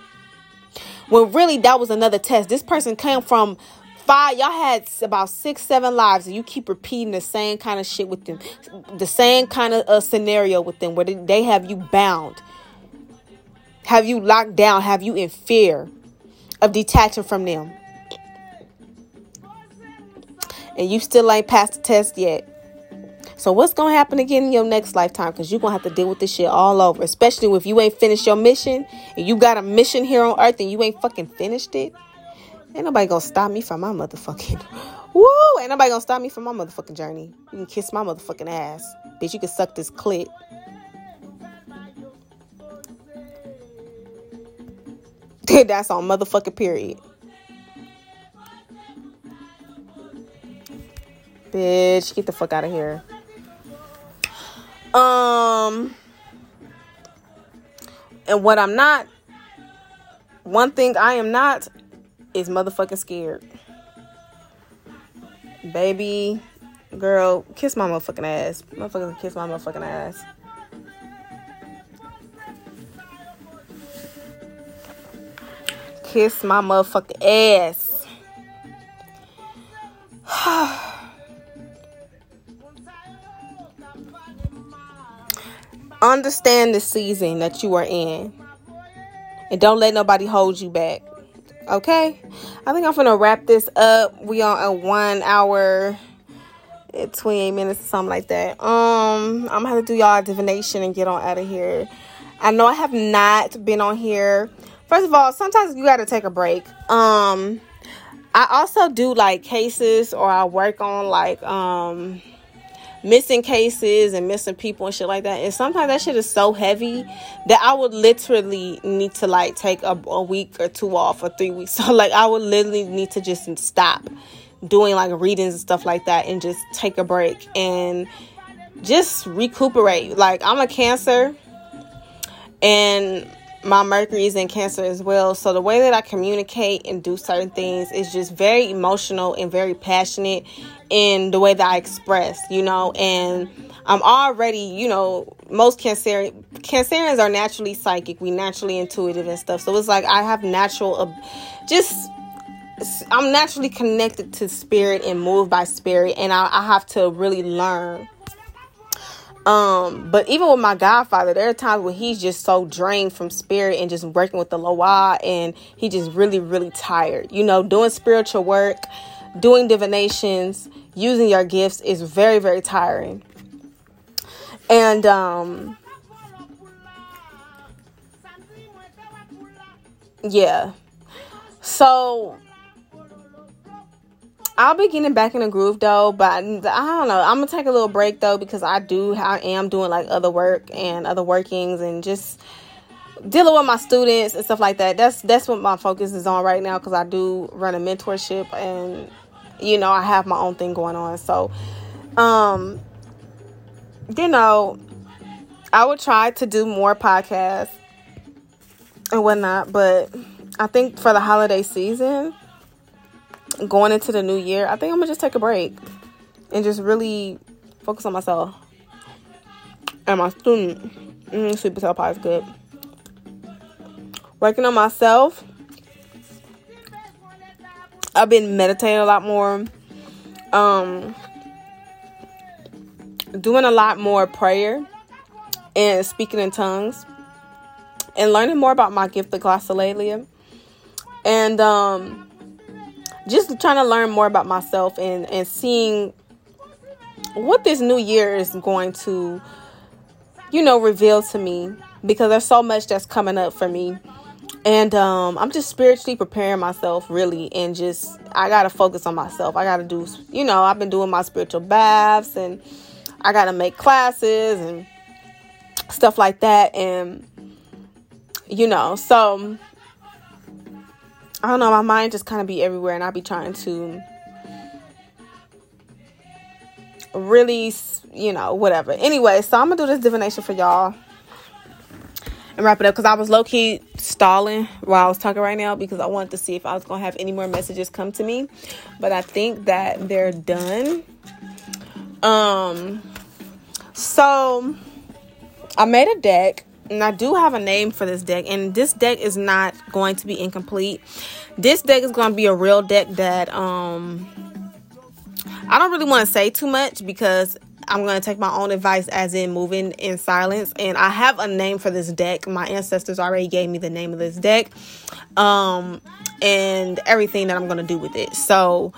When really that was another test. This person came from five y'all had about six seven lives and you keep repeating the same kind of shit with them. The same kind of uh, scenario with them where they have you bound. Have you locked down? Have you in fear of detaching from them? And you still ain't passed the test yet so what's gonna happen again in your next lifetime? Because you're gonna have to deal with this shit all over. Especially if you ain't finished your mission and you got a mission here on earth and you ain't fucking finished it. Ain't nobody gonna stop me from my motherfucking [laughs] woo. Ain't nobody gonna stop me from my motherfucking journey. You can kiss my motherfucking ass. Bitch, you can suck this clit. [laughs] That's on motherfucking period. Bitch, get the fuck out of here. Um and what I'm not one thing I am not is motherfucking scared. Baby, girl, kiss my motherfucking ass. Motherfuckers kiss my motherfucking ass. Kiss my motherfucking ass. [sighs] [sighs] [sighs] Understand the season that you are in. And don't let nobody hold you back. Okay? I think I'm gonna wrap this up. We are a one hour 28 minutes or something like that. Um, I'm gonna have to do y'all divination and get on out of here. I know I have not been on here. First of all, sometimes you gotta take a break. Um, I also do like cases or I work on like um missing cases and missing people and shit like that. And sometimes that shit is so heavy that I would literally need to like take a, a week or two off or three weeks. [laughs] So like I would literally need to just stop doing like readings and stuff like that and just take a break and just recuperate. Like I'm a cancer and my Mercury is in Cancer as well. So the way that I communicate and do certain things is just very emotional and very passionate in the way that I express, you know, and I'm already, you know, most cancer cancerians are naturally psychic. We naturally intuitive and stuff. So it's like I have natural uh, just I'm naturally connected to spirit and moved by spirit and I, I have to really learn um, but even with my godfather, there are times when he's just so drained from spirit and just working with the Loa and he just really, really tired. You know, doing spiritual work, doing divinations, using your gifts is very, very tiring. And um yeah. So I'll be getting back in the groove though, but I don't know. I'm gonna take a little break though because I do I am doing like other work and other workings and just dealing with my students and stuff like that. That's that's what my focus is on right now because I do run a mentorship and you know I have my own thing going on. So, um, you know, I would try to do more podcasts and whatnot, but I think for the holiday season going into the new year, I think I'm gonna just take a break and just really focus on myself and my student. Mm, sweet potato pie is good. Working on myself. I've been meditating a lot more. Um, doing a lot more prayer and speaking in tongues and learning more about my gift of glossolalia and um, just trying to learn more about myself and and seeing what this new year is going to you know reveal to me because there's so much that's coming up for me and um, i'm just spiritually preparing myself really and just i gotta focus on myself. I gotta do you know i've been doing my spiritual baths and i gotta make classes and stuff like that. And you know so i don't know my mind just kind of be everywhere and i'll be trying to really you know whatever. Anyway so i'm gonna do this divination for y'all and wrap it up because i was low-key stalling while i was talking right now because i wanted to see if i was gonna have any more messages come to me but i think that they're done um so I made a deck and I do have a name for this deck, and this deck is not going to be incomplete. This deck is going to be a real deck that um I don't really want to say too much because I'm going to take my own advice as in moving in silence. And I have a name for this deck. My ancestors already gave me the name of this deck um, and everything that I'm going to do with it. So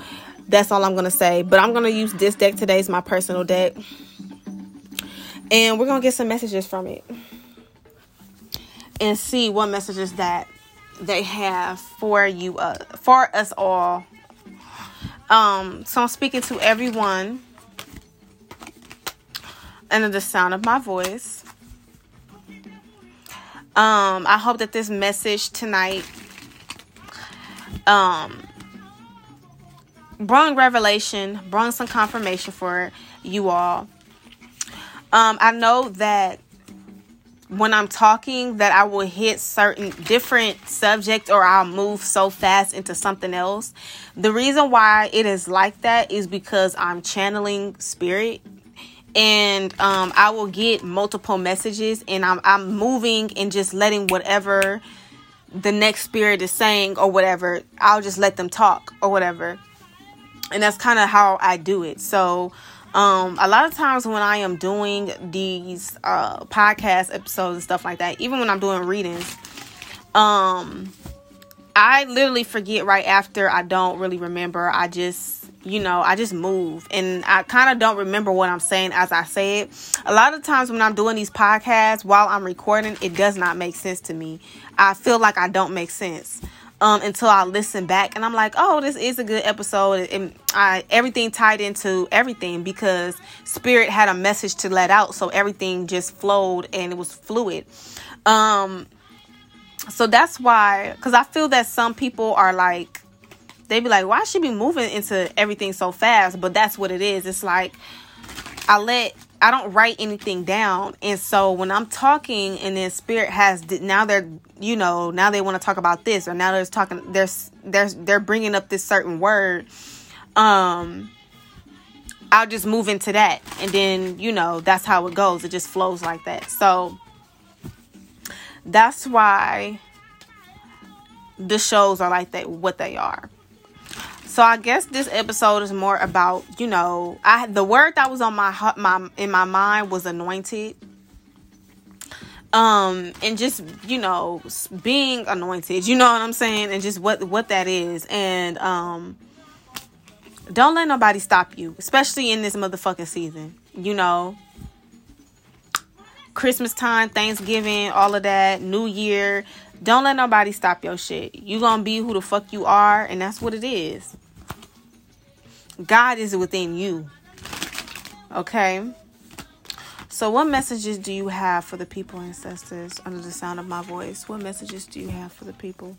that's all I'm going to say. But I'm going to use this deck today as my personal deck and we're gonna get some messages from it and see what messages that they have for you uh, for us all um so i'm speaking to everyone under the sound of my voice. Um i hope that this message tonight um brought revelation brought some confirmation for you all. Um, I know that when I'm talking that I will hit certain different subject or I'll move so fast into something else. The reason why it is like that is because I'm channeling spirit and um, I will get multiple messages and I'm I'm moving and just letting whatever the next spirit is saying or whatever, I'll just let them talk or whatever. And that's kind of how I do it. So um a lot of times when i am doing these uh podcast episodes and stuff like that even when i'm doing readings um i literally forget right after i don't really remember i just you know i just move and i kind of don't remember what i'm saying as i say it a lot of times when i'm doing these podcasts while i'm recording it does not make sense to me i feel like i don't make sense um, until I listen back and I'm like, oh, this is a good episode. And I everything tied into everything because Spirit had a message to let out, so everything just flowed and it was fluid. Um, so that's why, because I feel that some people are like, they be like, why should be moving into everything so fast? But that's what it is. It's like I let I don't write anything down. And so when I'm talking and then spirit has now they're you know, now they want to talk about this or now they're talking there's there's they're bringing up this certain word um I'll just move into that and then, you know, that's how it goes. It just flows like that. So that's why the shows are like that what they are. So I guess this episode is more about, you know, I the word that was on my my in my mind was anointed. Um and just, you know, being anointed, you know what I'm saying? And just what what that is and um don't let nobody stop you, especially in this motherfucking season. You know, Christmas time, Thanksgiving, all of that, New Year. Don't let nobody stop your shit. You gonna be who the fuck you are, and that's what it is. God is within you. Okay? So, what messages do you have for the people, ancestors, under the sound of my voice? What messages do you have for the people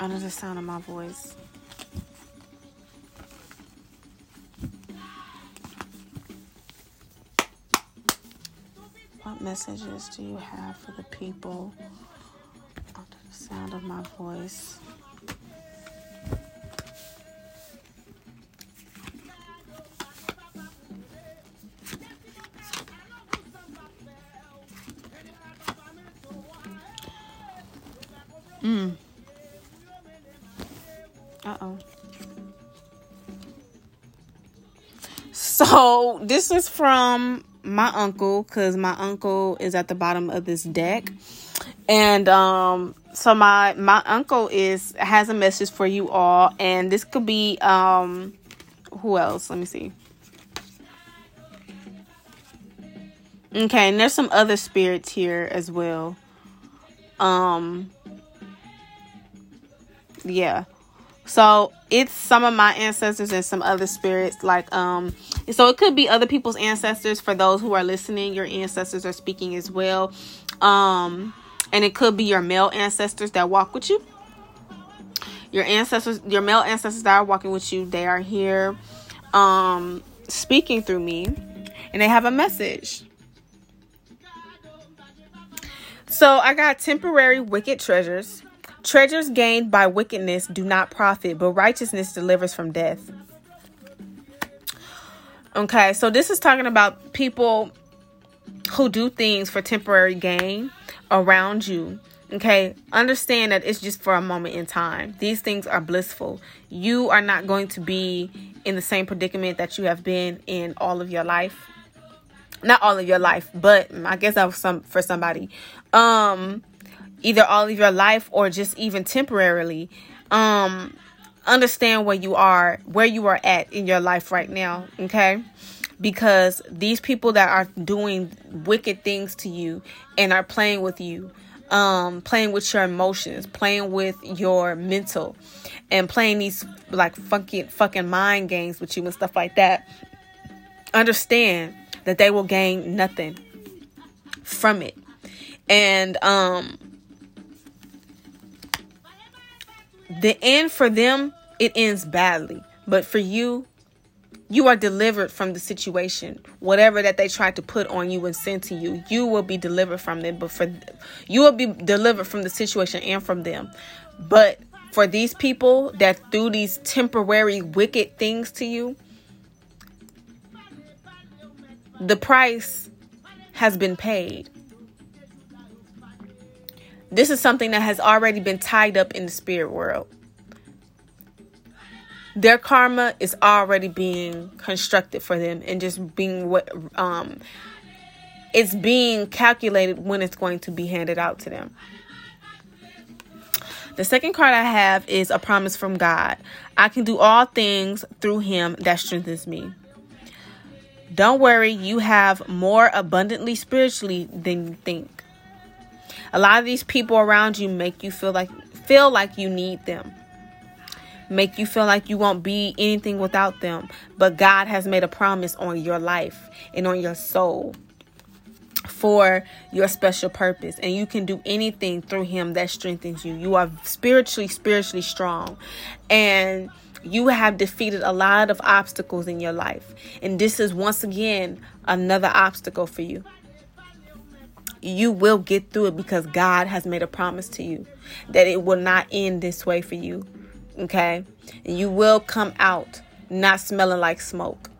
under the sound of my voice? messages do you have for the people under the sound of my voice? Mm. Uh oh. So this is from my uncle because my uncle is at the bottom of this deck, and um, so my my uncle is has a message for you all, and this could be um, who else? Let me see. Okay, and there's some other spirits here as well. Um, yeah. So it's some of my ancestors and some other spirits. Like, um, so it could be other people's ancestors. For those who are listening, your ancestors are speaking as well. Um, and it could be your male ancestors that walk with you. Your ancestors, your male ancestors that are walking with you, they are here, um, speaking through me, and they have a message. So I got temporary wicked treasures Treasures gained by wickedness do not profit, but righteousness delivers from death. Okay, so this is talking about people who do things for temporary gain around you. Okay, understand that it's just for a moment in time. These things are blissful. You are not going to be in the same predicament that you have been in all of your life. Not all of your life, but I guess that was some for somebody. Um either all of your life or just even temporarily um understand where you are where you are at in your life right now okay? Because these people that are doing wicked things to you and are playing with you um playing with your emotions playing with your mental and playing these like funky fucking mind games with you and stuff like that understand that they will gain nothing from it. And um the end for them, it ends badly. But for you, you are delivered from the situation. Whatever that they tried to put on you and send to you, you will be delivered from them. But for you will be delivered from the situation and from them. But for these people that do these temporary wicked things to you, the price has been paid. This is something that has already been tied up in the spirit world. Their karma is already being constructed for them and just being what um it's being calculated when it's going to be handed out to them. The second card I have is a promise from God. I can do all things through him that strengthens me. Don't worry, you have more abundantly spiritually than you think. A lot of these people around you make you feel like feel like you need them. Make you feel like you won't be anything without them. But God has made a promise on your life and on your soul for your special purpose and you can do anything through him that strengthens you. You are spiritually spiritually strong and you have defeated a lot of obstacles in your life. And this is once again another obstacle for you you will get through it because God has made a promise to you that it will not end this way for you. Okay? And you will come out not smelling like smoke.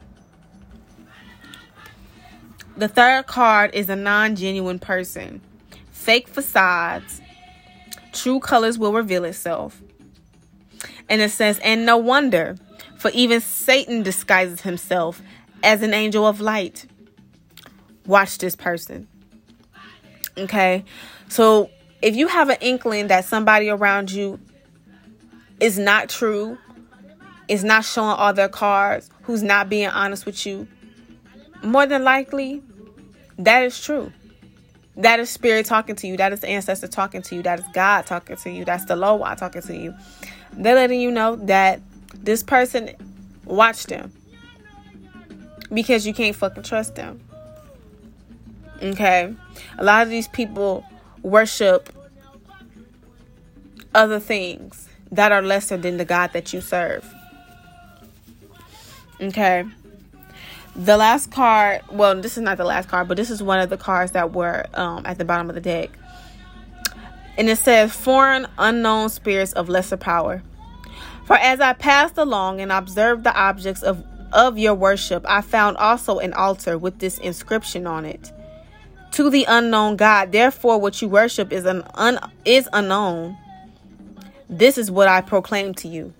The third card is a non genuine person. Fake facades. True colors will reveal itself. And it says, and no wonder, for even Satan disguises himself as an angel of light. Watch this person. Okay. So if you have an inkling that somebody around you is not true, is not showing all their cards, who's not being honest with you, more than likely that is true. That is spirit talking to you. That is the ancestor talking to you. That is God talking to you. That's the Loa talking to you. They're letting you know that this person watch them because you can't fucking trust them. Okay. A lot of these people worship other things that are lesser than the God that you serve. Okay. The last card, well, this is not the last card, but this is one of the cards that were um, at the bottom of the deck. And it says, Foreign unknown spirits of lesser power. For as I passed along and observed the objects of, of your worship, I found also an altar with this inscription on it to the unknown God. Therefore, what you worship is an un, is unknown, This is what I proclaim to you.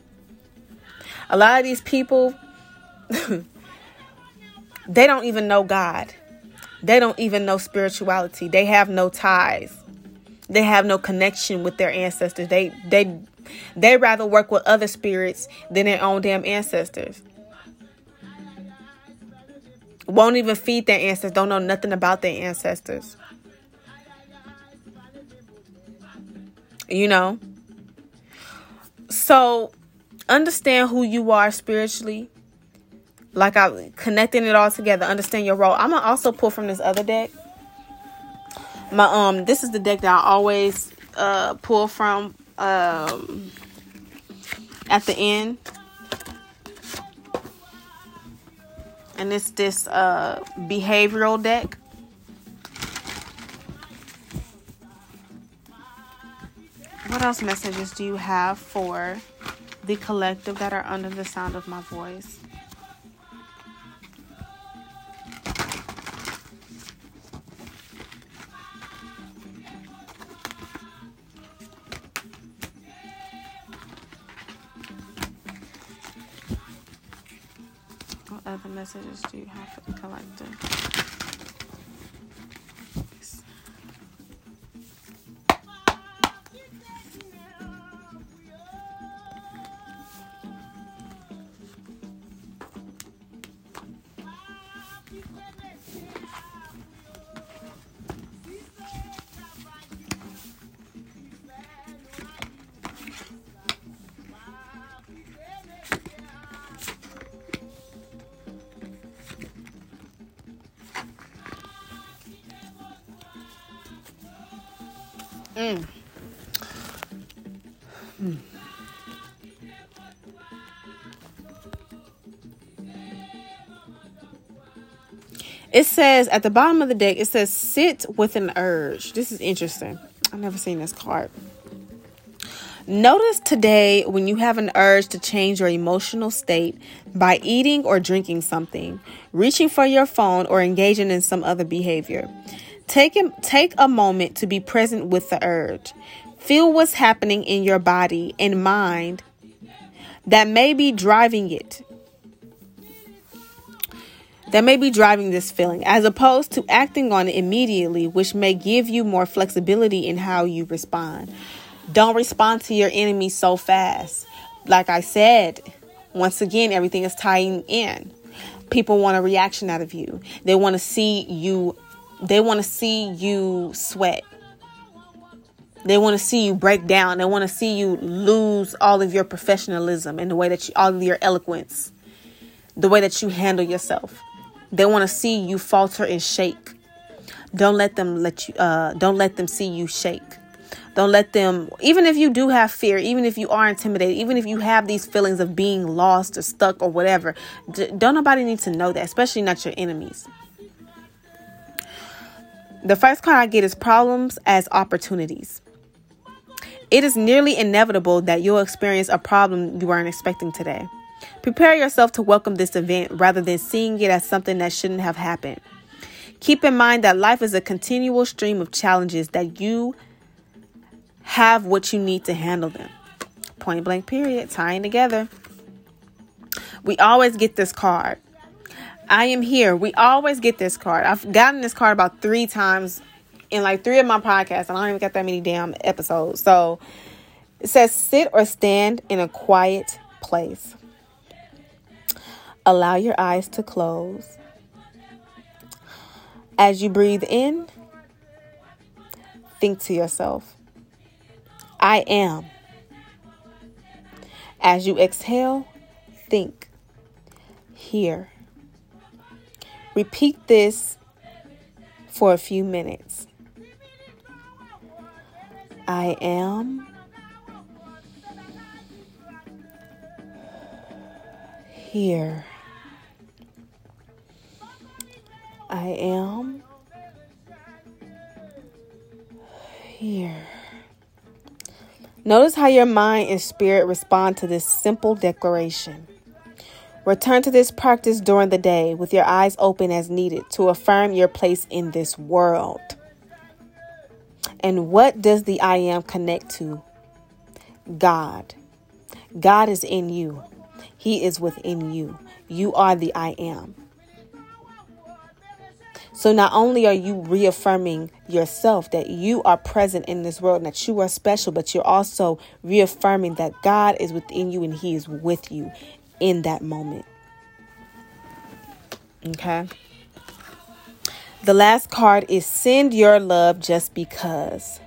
A lot of these people, [laughs] they don't even know God. They don't even know spirituality. They have no ties. They have no connection with their ancestors. They they they rather work with other spirits than their own damn ancestors. Won't even feed their ancestors. Don't know nothing about their ancestors. You know? So understand who you are spiritually. Like I connecting it all together, understand your role. I'm gonna also pull from this other deck. My um this is the deck that I always uh pull from um at the end. And it's this uh behavioral deck. What else messages do you have for the collective that are under the sound of my voice? Other messages do you have for the collective? It says at the bottom of the deck, it says sit with an urge. This is interesting. I've never seen this card. Notice today when you have an urge to change your emotional state by eating or drinking something, reaching for your phone, or engaging in some other behavior. Take a, take a moment to be present with the urge. Feel what's happening in your body and mind that may be driving it. That may be driving this feeling, as opposed to acting on it immediately, which may give you more flexibility in how you respond. Don't respond to your enemy so fast. Like I said, once again, everything is tying in. People want a reaction out of you. They want to see you they want to see you sweat. They want to see you break down. They want to see you lose all of your professionalism and the way that you, all of your eloquence, the way that you handle yourself. They want to see you falter and shake. Don't let them let you. Uh, don't let them see you shake. Don't let them. Even if you do have fear, even if you are intimidated, even if you have these feelings of being lost or stuck or whatever, don't nobody need to know that, especially not your enemies. The first card I get is problems as opportunities. It is nearly inevitable that you'll experience a problem you weren't expecting today. Prepare yourself to welcome this event rather than seeing it as something that shouldn't have happened. Keep in mind that life is a continual stream of challenges that you have what you need to handle them. Point blank, period. Tying together. We always get this card. I am here. We always get this card. I've gotten this card about three times in like three of my podcasts, and I don't even get that many damn episodes. So it says sit or stand in a quiet place. Allow your eyes to close. As you breathe in, think to yourself, I am. As you exhale, think, here. Repeat this for a few minutes. I am here. I am here. Notice how your mind and spirit respond to this simple declaration. Return to this practice during the day with your eyes open as needed to affirm your place in this world. And what does the I am connect to? God. God is in you. He is within you. You are the I am. So not only are you reaffirming yourself that you are present in this world and that you are special, but you're also reaffirming that God is within you and He is with you in that moment. Okay. The last card is send your love just because.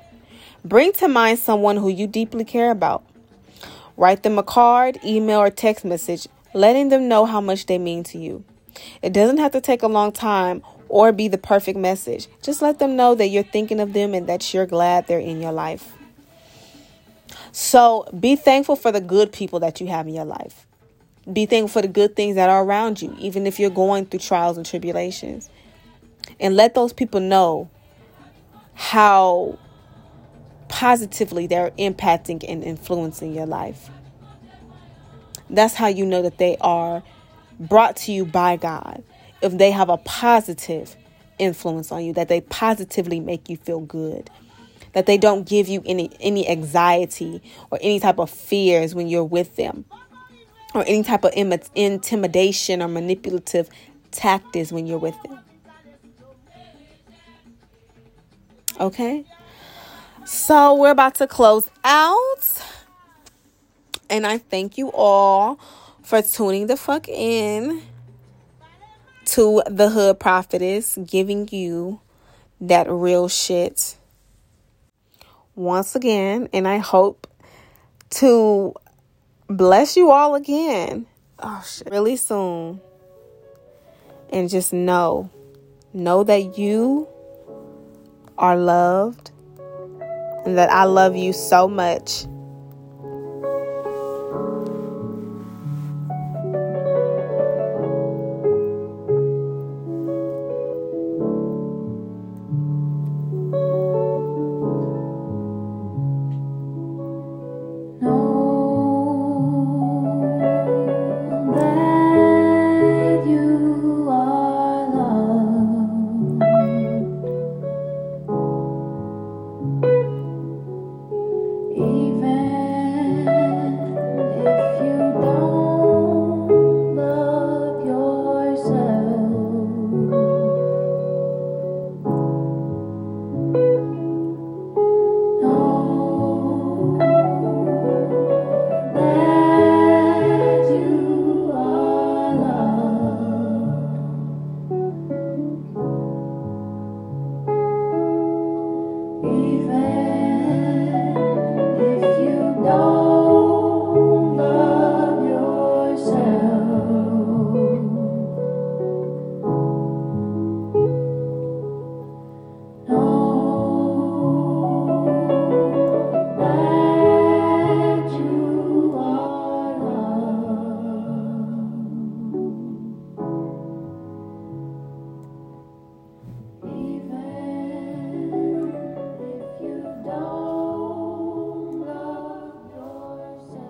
Bring to mind someone who you deeply care about. Write them a card, email, or text message, letting them know how much they mean to you. It doesn't have to take a long time or be the perfect message. Just let them know that you're thinking of them and that you're glad they're in your life. So be thankful for the good people that you have in your life. Be thankful for the good things that are around you, even if you're going through trials and tribulations. And let those people know how positively they're impacting and influencing your life. That's how you know that they are brought to you by God if they have a positive influence on you, that they positively make you feel good, that they don't give you any any anxiety or any type of fears when you're with them, or any type of Im- intimidation or manipulative tactics when you're with them. Okay? So we're about to close out. And I thank you all for tuning the fuck in to the Hood Prophetess, giving you that real shit once again. And I hope to bless you all again. Oh shit. Really soon. And just know, know that you are loved and that I love you so much